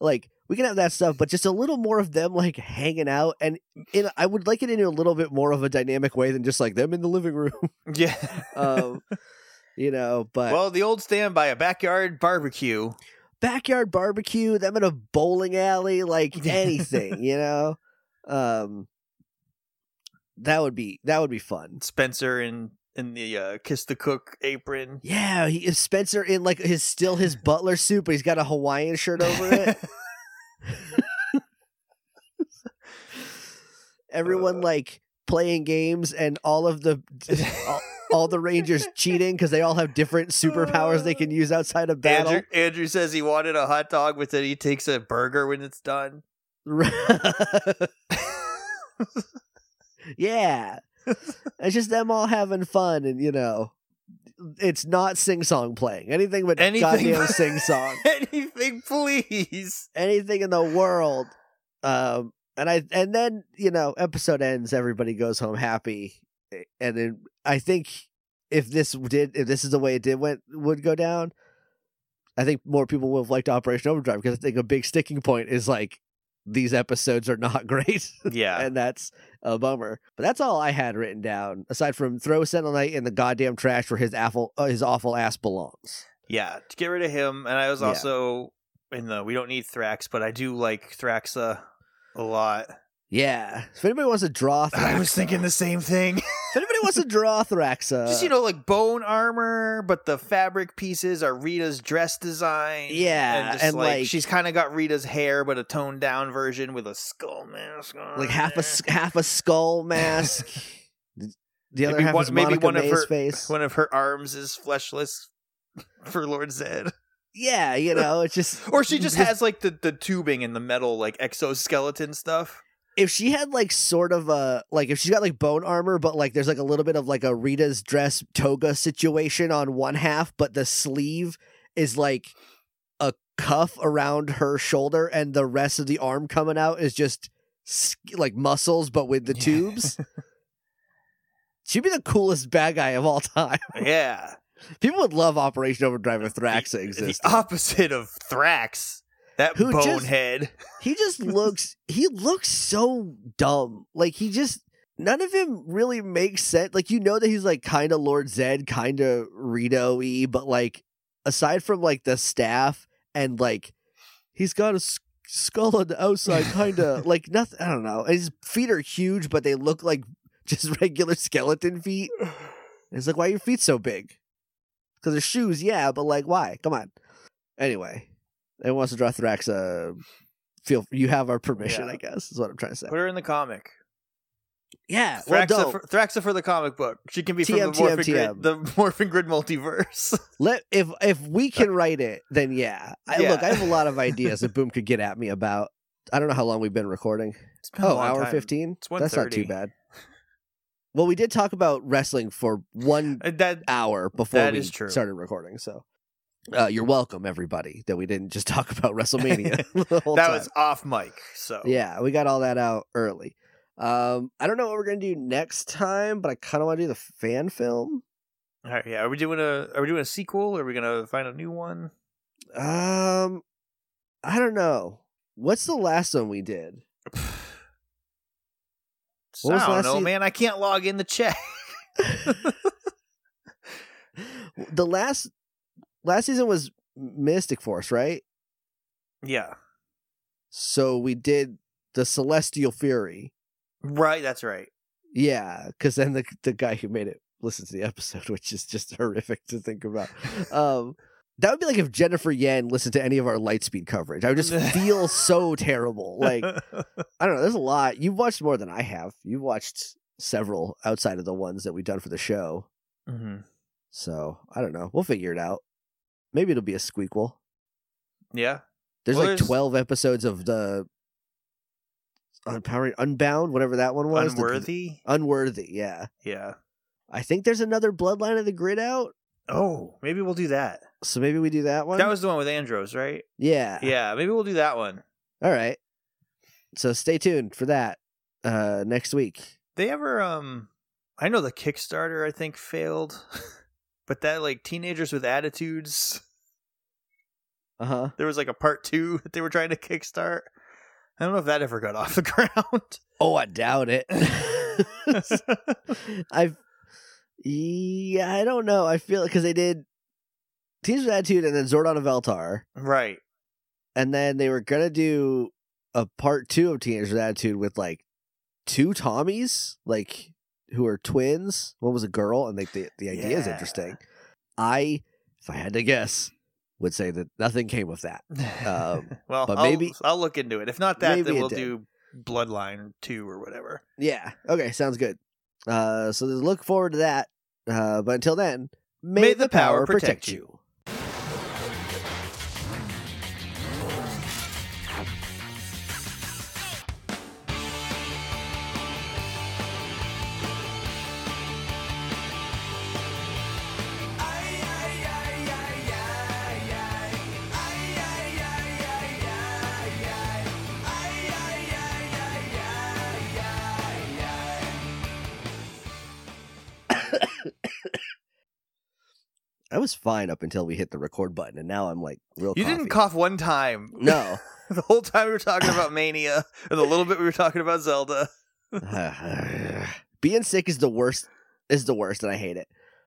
Like we can have that stuff, but just a little more of them like hanging out, and in I would like it in a little bit more of a dynamic way than just like them in the living room, Yeah. um, you know. But well, the old standby, a backyard barbecue. backyard barbecue, them in a bowling alley, like anything, you know. Um that would be that would be fun. Spencer in in the uh, kiss the cook apron. Yeah, he is Spencer in like his still his butler suit, but he's got a Hawaiian shirt over it. Everyone like playing games and all of the all, all the Rangers cheating because they all have different superpowers they can use outside of battle. Andrew, Andrew says he wanted a hot dog, but then he takes a burger when it's done. yeah. It's just them all having fun and you know it's not sing song playing. Anything but Anything goddamn sing song. Anything, please. Anything in the world. Um and I and then, you know, episode ends, everybody goes home happy. And then I think if this did if this is the way it did went would go down, I think more people would have liked Operation Overdrive because I think a big sticking point is like these episodes are not great. Yeah. and that's a bummer. But that's all I had written down, aside from throw Sentinel Knight in the goddamn trash where his awful, uh, his awful ass belongs. yeah. To get rid of him. And I was Yeah. also in the we don't need Thrax, but I do like Thraxa a lot. Yeah. If anybody wants to draw Thraxa, I was thinking the same thing. if anybody wants to draw Thraxa, Just you know, like bone armor, but the fabric pieces are Rita's dress design. Yeah, and, just, and, like, like- she's kind of got Rita's hair, but a toned down version with a skull mask on. like half a there. s- half a skull mask. the other Maybe half one- is maybe Monica one of her- face. One of her arms is fleshless for Lord Zedd, Yeah, you know, it's just or she just has like the the tubing and the metal like exoskeleton stuff. If she had like sort of a like if she's got like bone armor, but like there's like a little bit of like a Rita's dress toga situation on one half, but the sleeve is like a cuff around her shoulder, and the rest of the arm coming out is just like muscles, but with the Yeah. tubes. She'd be the coolest bad guy of all time. Yeah, People would love Operation Overdrive if Thraxa the, existed. the opposite of Thrax. That Who just- bonehead. he just looks he looks so dumb. Like he just none of him really makes sense. Like you know that he's like kind of lord zedd kind of rito-y but like aside from like the staff and like he's got a s- skull on the outside kind of like nothing i don't know. His feet are huge but they look like just regular skeleton feet. And it's like why are your feet so big? Because they're shoes yeah but like why? Come on. Anyway anyone wants to draw thraxa feel you have our permission Yeah. i guess is what i'm trying to say Put her in the comic. yeah Thraxa, don't. for, Thraxa for the comic book. She can be from the Morphin, TM. Grid, the Morphin Grid multiverse. let if if we can write it then yeah. I, Yeah. look i have a lot of ideas that boom could get at me about i don't know how long we've been recording It's been oh hour 15 that's not too bad well we did talk about wrestling for one Uh, That hour before That we is true. started recording so uh, you're welcome everybody that we didn't just talk about wrestlemania that time. was off mic. So Yeah, we got all that out early. Um, I don't know what we're gonna do next time, but I kind of want to do the fan film. All right, yeah. Are we doing a Are we doing a sequel? Or are we gonna find a new one? Um, I don't know. What's the last one we did? What I don't know, se- man. I can't log in the chat. the last last season was Mystic Force, right? yeah, So we did the Celestial Fury. right. That's right. Yeah, because then the the guy who made it listened to the episode, which is just horrific to think about. Um, that would be like if Jennifer Yen listened to any of our Lightspeed coverage. I would just feel so terrible. Like I don't know. There's a lot. You've watched more than I have. You've watched several outside of the ones that we've done for the show. hmm So I don't know. We'll figure it out. Maybe it'll be a squeakquel. yeah, There's Well, like there's- 12 episodes of the Unpowered, Unbound, whatever that one was. the- unworthy. unworthy. Yeah. Yeah. I think there's another Bloodline of the Grid out. Oh, maybe we'll do that. So maybe we do that one. That was the one with Andros, right? yeah. Yeah, maybe we'll do that one. All right. So stay tuned for that uh next week. They ever um I know the Kickstarter I think failed. but that like teenagers with attitudes, Uh huh. there was like a part 2 that they were trying to kickstart. I don't know if that ever got off the ground. Oh, I doubt it. I've yeah, I don't know. I feel because they did Teams with Attitude and then Zordon of Eltar, right. and then they were gonna do a part two of Teenagers with Attitude with like two Tommies, like who are twins. One was a girl, and like the the idea is interesting. I, if I had to guess, would say that nothing came of that. Um, well, but I'll, maybe- I'll look into it. If not that, then we'll do Bloodline 2 or whatever. Yeah. Okay. Sounds good. Uh, so look forward to that. Uh, but until then, may, the power protect you. I was fine up until we hit the record button, and now I'm like real. You coffee. didn't cough one time. No. the whole time we were talking about Mania, and the little bit we were talking about Zelda. Being sick is the worst. Is the worst, and I hate it.